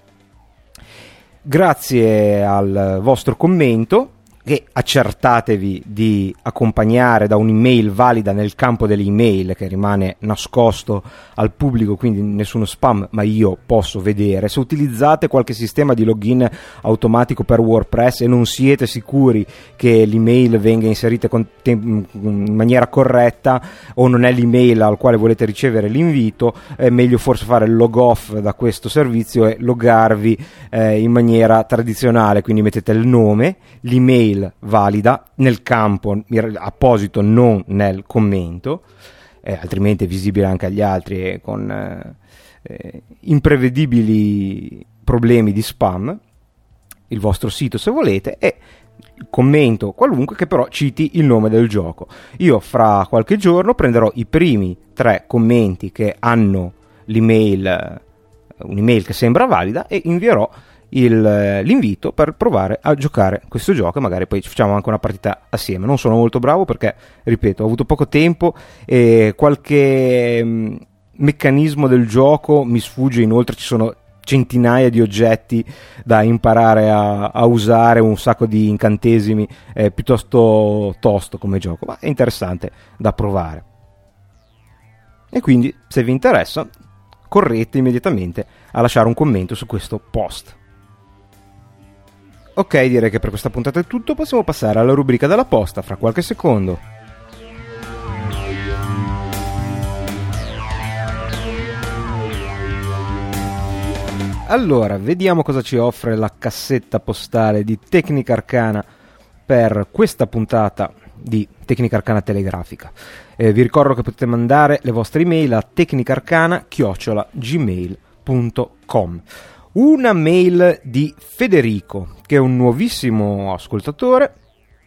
Grazie al vostro commento che accertatevi di accompagnare da un'email valida nel campo delle email che rimane nascosto al pubblico, quindi nessuno spam, ma io posso vedere. Se utilizzate qualche sistema di login automatico per WordPress e non siete sicuri che l'email venga inserita in maniera corretta o non è l'email al quale volete ricevere l'invito, è meglio forse fare il log off da questo servizio e loggarvi eh, in maniera tradizionale, quindi mettete il nome, l'email mail valida nel campo apposito, non nel commento, eh, altrimenti è visibile anche agli altri con eh, eh, imprevedibili problemi di spam. Il vostro sito, se volete, e commento qualunque che però citi il nome del gioco. Io fra qualche giorno prenderò i primi tre commenti che hanno l'email, eh, un'email che sembra valida e invierò il, l'invito per provare a giocare questo gioco e magari poi facciamo anche una partita assieme. Non sono molto bravo perché, ripeto, ho avuto poco tempo e qualche mh, mm, meccanismo del gioco mi sfugge, inoltre ci sono centinaia di oggetti da imparare a, a usare, un sacco di incantesimi, è piuttosto tosto come gioco, ma è interessante da provare. E quindi, se vi interessa, correte immediatamente a lasciare un commento su questo post. Ok, direi che per questa puntata è tutto, possiamo passare alla rubrica della posta fra qualche secondo. Allora, vediamo cosa ci offre la cassetta postale di Tecnica Arcana per questa puntata di Tecnica Arcana Telegrafica. Eh, vi ricordo che potete mandare le vostre email a tecnicarcana-gmail.com una mail di Federico, che è un nuovissimo ascoltatore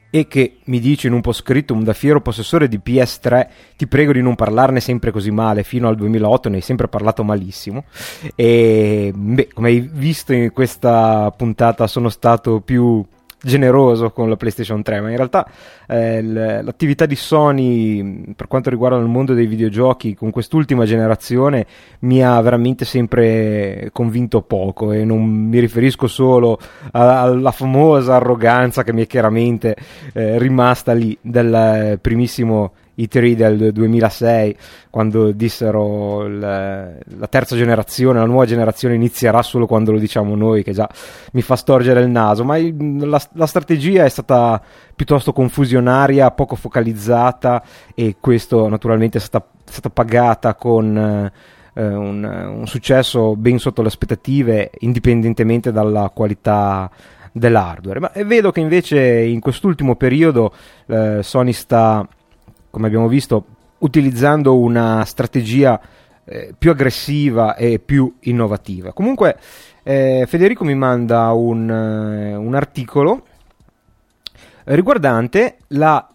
e che mi dice in un post scritto da fiero possessore di PS3 ti prego di non parlarne sempre così male. Fino al 2008 ne hai sempre parlato malissimo. E beh come hai visto in questa puntata sono stato più generoso con la PlayStation 3, ma in realtà eh, l'attività di Sony per quanto riguarda il mondo dei videogiochi con quest'ultima generazione mi ha veramente sempre convinto poco e non mi riferisco solo alla famosa arroganza che mi è chiaramente eh, rimasta lì del primissimo i3 del 2006 quando dissero il, la terza generazione, la nuova generazione inizierà solo quando lo diciamo noi che già mi fa storgere il naso ma il, la, la strategia è stata piuttosto confusionaria, poco focalizzata e questo naturalmente è stata, è stata pagata con eh, un, un, successo ben sotto le aspettative indipendentemente dalla qualità dell'hardware. Ma vedo che invece in quest'ultimo periodo eh, Sony sta come abbiamo visto, utilizzando una strategia eh, più aggressiva e più innovativa. Comunque, eh, Federico mi manda un, eh, un articolo riguardante la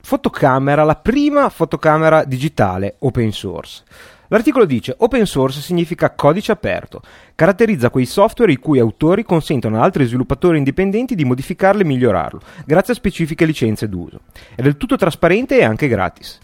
fotocamera, la prima fotocamera digitale open source. L'articolo dice open source significa codice aperto, caratterizza quei software i cui autori consentono ad altri sviluppatori indipendenti di modificarlo e migliorarlo, grazie a specifiche licenze d'uso. È del tutto trasparente e anche gratis.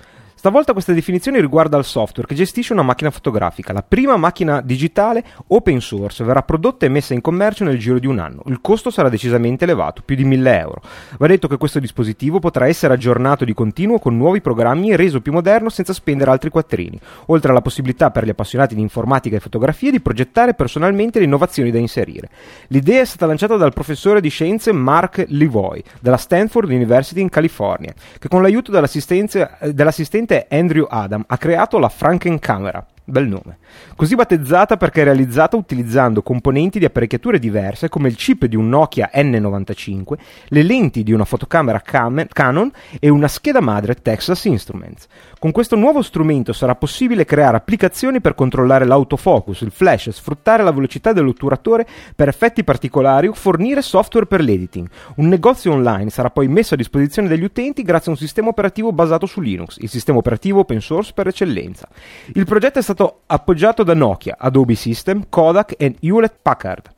Stavolta questa definizione riguarda il software che gestisce una macchina fotografica. La prima macchina digitale open source verrà prodotta e messa in commercio nel giro di un anno. Il costo sarà decisamente elevato, più di 1000 euro. Va detto che questo dispositivo potrà essere aggiornato di continuo con nuovi programmi e reso più moderno senza spendere altri quattrini, oltre alla possibilità per gli appassionati di informatica e fotografia di progettare personalmente le innovazioni da inserire. L'idea è stata lanciata dal professore di scienze Mark Levoy della Stanford University in California, che con l'aiuto dell'assistente Andrew Adam ha creato la Frankencamera Bel nome. Così battezzata perché realizzata utilizzando componenti di apparecchiature diverse come il chip di un Nokia N95, le lenti di una fotocamera Cam- Canon e una scheda madre Texas Instruments. Con questo nuovo strumento sarà possibile creare applicazioni per controllare l'autofocus, il flash, sfruttare la velocità dell'otturatore per effetti particolari o fornire software per l'editing. Un negozio online sarà poi messo a disposizione degli utenti grazie a un sistema operativo basato su Linux, il sistema operativo open source per eccellenza. Il progetto è stato stato appoggiato da Nokia, Adobe System, Kodak e Hewlett Packard.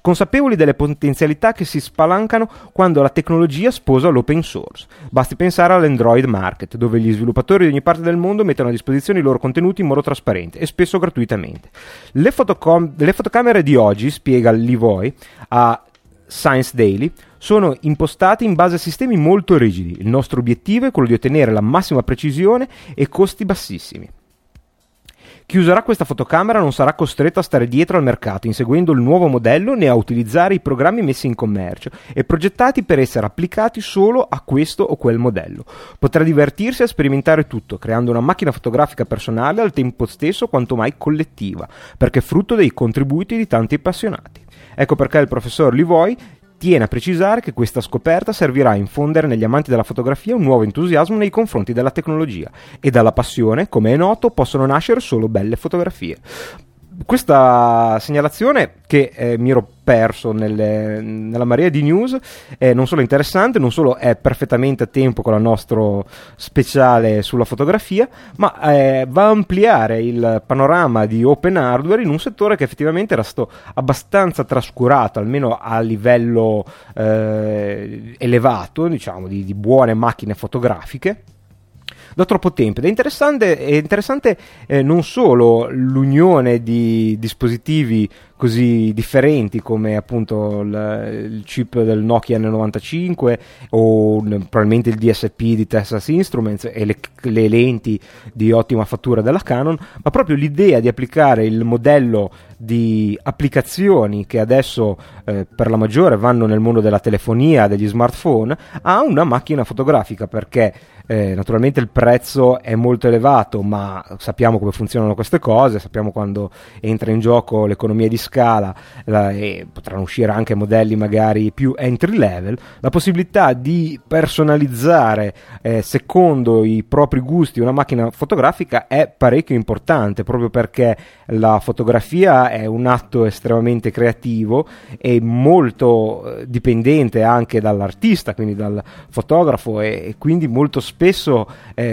Consapevoli delle potenzialità che si spalancano quando la tecnologia sposa l'open source. Basti pensare all'Android Market, dove gli sviluppatori di ogni parte del mondo mettono a disposizione i loro contenuti in modo trasparente e spesso gratuitamente. Le, fotocom- le fotocamere di oggi, spiega Livoy a Science Daily, sono impostate in base a sistemi molto rigidi. Il nostro obiettivo è quello di ottenere la massima precisione e costi bassissimi. Chi userà questa fotocamera non sarà costretto a stare dietro al mercato inseguendo il nuovo modello né a utilizzare i programmi messi in commercio e progettati per essere applicati solo a questo o quel modello. Potrà divertirsi a sperimentare tutto, creando una macchina fotografica personale al tempo stesso quanto mai collettiva, perché frutto dei contributi di tanti appassionati. Ecco perché il professor Livoy tiene a precisare che questa scoperta servirà a infondere negli amanti della fotografia un nuovo entusiasmo nei confronti della tecnologia. E dalla passione, come è noto, possono nascere solo belle fotografie questa segnalazione che eh, mi ero perso nelle, nella marea di news è non solo interessante, non solo è perfettamente a tempo con la nostra speciale sulla fotografia, ma eh, va a ampliare il panorama di open hardware in un settore che effettivamente era stato abbastanza trascurato, almeno a livello eh, elevato, diciamo, di, di buone macchine fotografiche da troppo tempo. Ed è interessante, è interessante eh, non solo l'unione di dispositivi così differenti come appunto il, il chip del Nokia N95 o probabilmente il DSP di Texas Instruments e le, le lenti di ottima fattura della Canon, ma proprio l'idea di applicare il modello di applicazioni che adesso eh, per la maggiore vanno nel mondo della telefonia, degli smartphone, a una macchina fotografica perché eh, naturalmente il prezzo è molto elevato, ma sappiamo come funzionano queste cose, sappiamo quando entra in gioco l'economia di scala la, e potranno uscire anche modelli magari più entry level, la possibilità di personalizzare eh, secondo i propri gusti una macchina fotografica è parecchio importante proprio perché la fotografia è un atto estremamente creativo e molto eh, dipendente anche dall'artista, quindi dal fotografo e, e quindi molto spesso eh,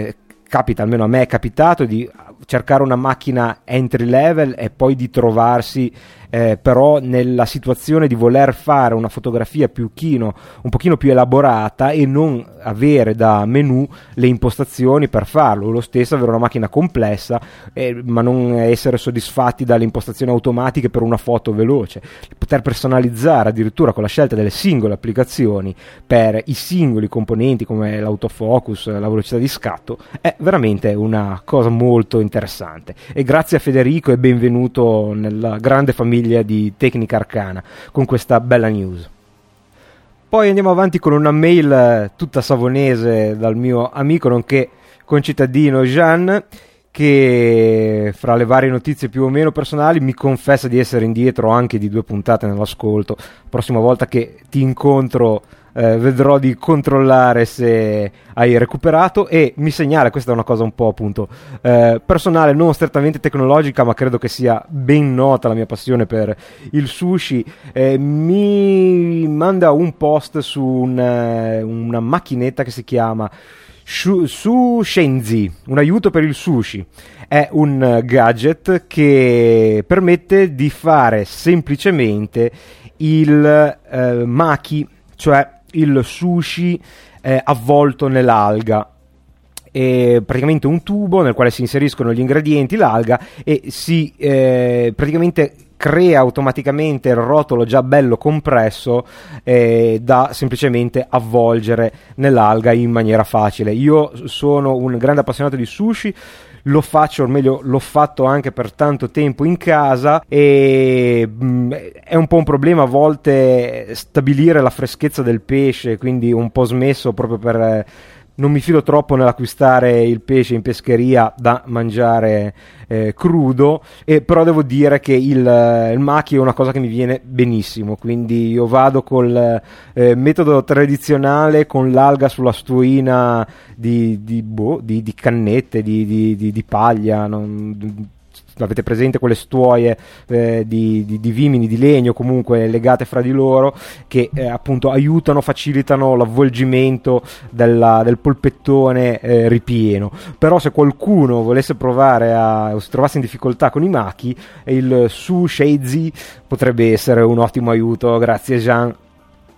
capita, almeno a me è capitato di cercare una macchina entry level e poi di trovarsi eh, però nella situazione di voler fare una fotografia più chino, un pochino più elaborata e non avere da menu le impostazioni per farlo, lo stesso avere una macchina complessa eh, ma non essere soddisfatti dalle impostazioni automatiche per una foto veloce, poter personalizzare addirittura con la scelta delle singole applicazioni per i singoli componenti come l'autofocus, la velocità di scatto è veramente una cosa molto interessante. E grazie a Federico e benvenuto nella grande famiglia famiglia di Tecnica Arcana con questa bella news. Poi andiamo avanti con una mail eh, tutta savonese dal mio amico nonché concittadino Jean che fra le varie notizie più o meno personali mi confessa di essere indietro anche di due puntate nell'ascolto. Prossima volta che ti incontro eh, vedrò di controllare se hai recuperato e mi segnala, questa è una cosa un po' appunto eh, personale, non strettamente tecnologica, ma credo che sia ben nota la mia passione per il sushi, eh, mi manda un post su un, eh, una macchinetta che si chiama Su Shenzi, un aiuto per il sushi. È un gadget che permette di fare semplicemente il eh, maki, cioè il sushi eh, avvolto nell'alga. È praticamente un tubo nel quale si inseriscono gli ingredienti, l'alga e si eh, praticamente crea automaticamente il rotolo già bello compresso eh, da semplicemente avvolgere nell'alga in maniera facile. Io sono un grande appassionato di sushi lo faccio, o meglio l'ho fatto anche per tanto tempo in casa e mh, mm, è un po' un problema a volte stabilire la freschezza del pesce, quindi un po' smesso proprio per non mi fido troppo nell'acquistare il pesce in pescheria da mangiare eh, crudo, e, però devo dire che il, il maki è una cosa che mi viene benissimo, quindi io vado col eh, metodo tradizionale con l'alga sulla stuina di, di, boh, di, di cannette, di, di paglia, non, avete presente quelle stuoie eh, di, di, di, vimini, di legno comunque legate fra di loro che eh, appunto aiutano, facilitano l'avvolgimento della, del polpettone eh, ripieno. Però se qualcuno volesse provare a, o si trovasse in difficoltà con i machi, il Su Sheizi potrebbe essere un ottimo aiuto. Grazie Jean.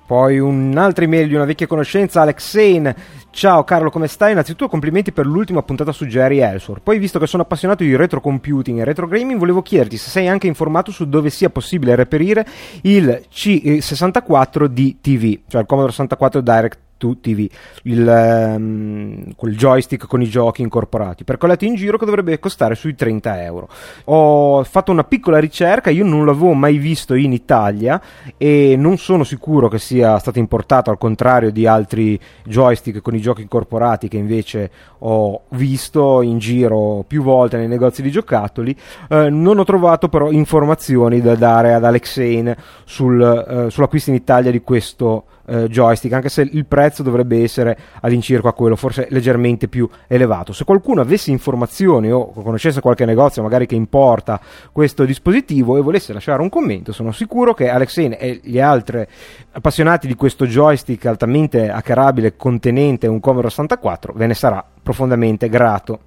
Poi un'altra email di una vecchia conoscenza, Alex Sane. Ciao Carlo, come stai? Innanzitutto complimenti per l'ultima puntata su Jerry Ellsworth. Poi, visto che sono appassionato di retro computing e retro gaming, volevo chiederti se sei anche informato su dove sia possibile reperire il C64 di TV, cioè il Commodore 64 Direct 2 TV, il, um, quel joystick con i giochi incorporati, percolati in giro che dovrebbe costare sui 30 euro. Ho fatto una piccola ricerca, io non l'avevo mai visto in Italia e non sono sicuro che sia stato importato al contrario di altri joystick con i giochi incorporati che invece ho visto in giro più volte nei negozi di giocattoli. Eh, non ho trovato però informazioni da dare ad Alexane sul, eh, sull'acquisto in Italia di questo eh, joystick, anche se il prezzo dovrebbe essere all'incirca quello, forse leggermente più elevato. Se qualcuno avesse informazioni o conoscesse qualche negozio magari che importa questo dispositivo e volesse lasciare un commento, sono sicuro che Alexene e gli altri appassionati di questo joystick altamente hackerabile contenente un Commodore 64 ve ne sarà profondamente grato.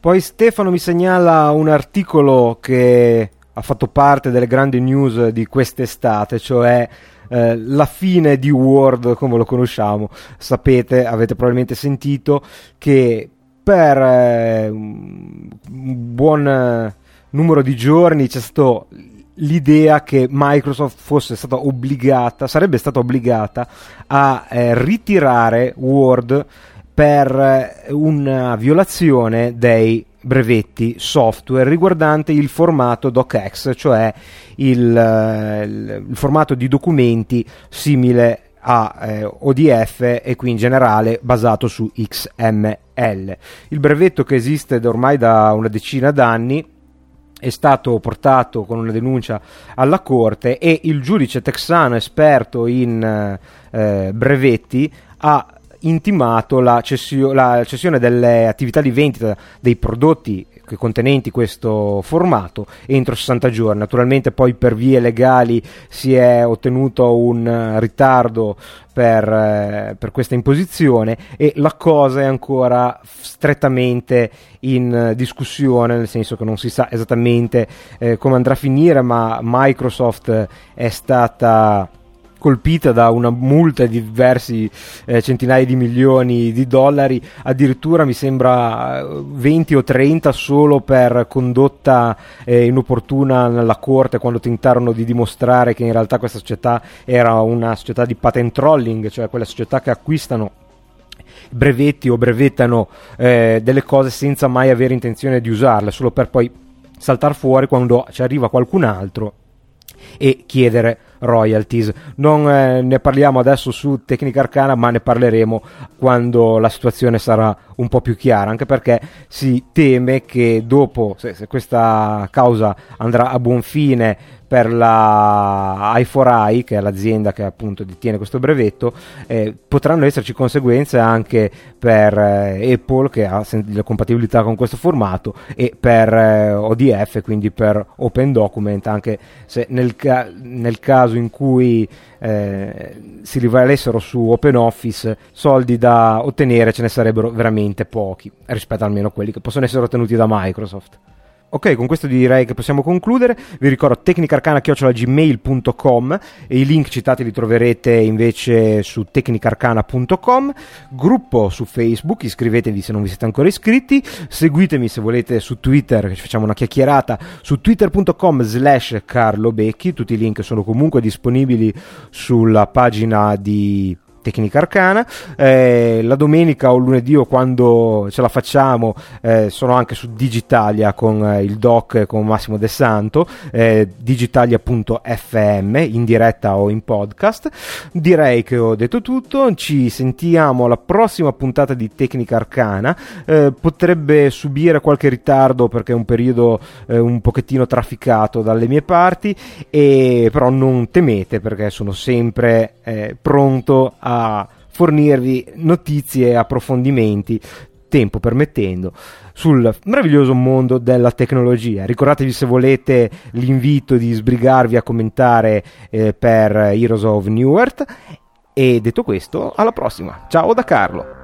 Poi Stefano mi segnala un articolo che ha fatto parte delle grandi news di quest'estate, cioè eh, la fine di Word come lo conosciamo. Sapete, avete probabilmente sentito che per eh, un buon eh, numero di giorni c'è stato l'idea che Microsoft fosse stata obbligata, sarebbe stata obbligata a eh, ritirare Word per eh, una violazione dei brevetti software riguardante il formato docx, cioè il, eh, il, formato di documenti simile a eh, ODF e qui in generale basato su XML. Il brevetto che esiste ormai da una decina d'anni è stato portato con una denuncia alla corte e il giudice texano esperto in eh, brevetti ha intimato la, cessio, la cessione delle attività di vendita dei prodotti contenenti questo formato entro 60 giorni. Naturalmente poi per vie legali si è ottenuto un ritardo per, eh, per, questa imposizione e la cosa è ancora strettamente in discussione, nel senso che non si sa esattamente eh, come andrà a finire, ma Microsoft è stata colpita da una multa di diversi eh, centinaia di milioni di dollari, addirittura mi sembra 20 o 30 solo per condotta eh, inopportuna nella corte quando tentarono di dimostrare che in realtà questa società era una società di patent trolling, cioè quelle società che acquistano brevetti o brevettano eh, delle cose senza mai avere intenzione di usarle, solo per poi saltare fuori quando ci arriva qualcun altro e chiedere royalties. Non eh, ne parliamo adesso su Tecnica Arcana, ma ne parleremo quando la situazione sarà un po' più chiara, anche perché si teme che dopo, se, se questa causa andrà a buon fine per la i4i, che è l'azienda che appunto detiene questo brevetto, eh, potranno esserci conseguenze anche per eh, Apple che ha la compatibilità con questo formato e per eh, ODF, quindi per Open Document, anche se nel, ca- nel caso in cui eh, si rivalessero su OpenOffice soldi da ottenere ce ne sarebbero veramente pochi rispetto almeno a quelli che possono essere ottenuti da Microsoft. Ok, con questo direi che possiamo concludere. Vi ricordo tecnicarcana.gmail.com e i link citati li troverete invece su tecnicarcana.com. Gruppo su Facebook, iscrivetevi se non vi siete ancora iscritti. Seguitemi se volete su Twitter, ci facciamo una chiacchierata, su twitter.com slash Carlo Becchi. Tutti i link sono comunque disponibili sulla pagina di Tecnica Arcana. Eh, la domenica o lunedì o quando ce la facciamo eh, sono anche su Digitalia con eh, il doc con Massimo De Santo, eh, digitalia.fm in diretta o in podcast. Direi che ho detto tutto, ci sentiamo alla prossima puntata di Tecnica Arcana. Eh, potrebbe subire qualche ritardo perché è un periodo eh, un pochettino trafficato dalle mie parti, e, però non temete perché sono sempre pronto a fornirvi notizie e approfondimenti tempo permettendo, sul meraviglioso mondo della tecnologia. Ricordatevi se volete l'invito di sbrigarvi a commentare eh, per Heroes of New Earth. E detto questo, alla prossima. Ciao da Carlo.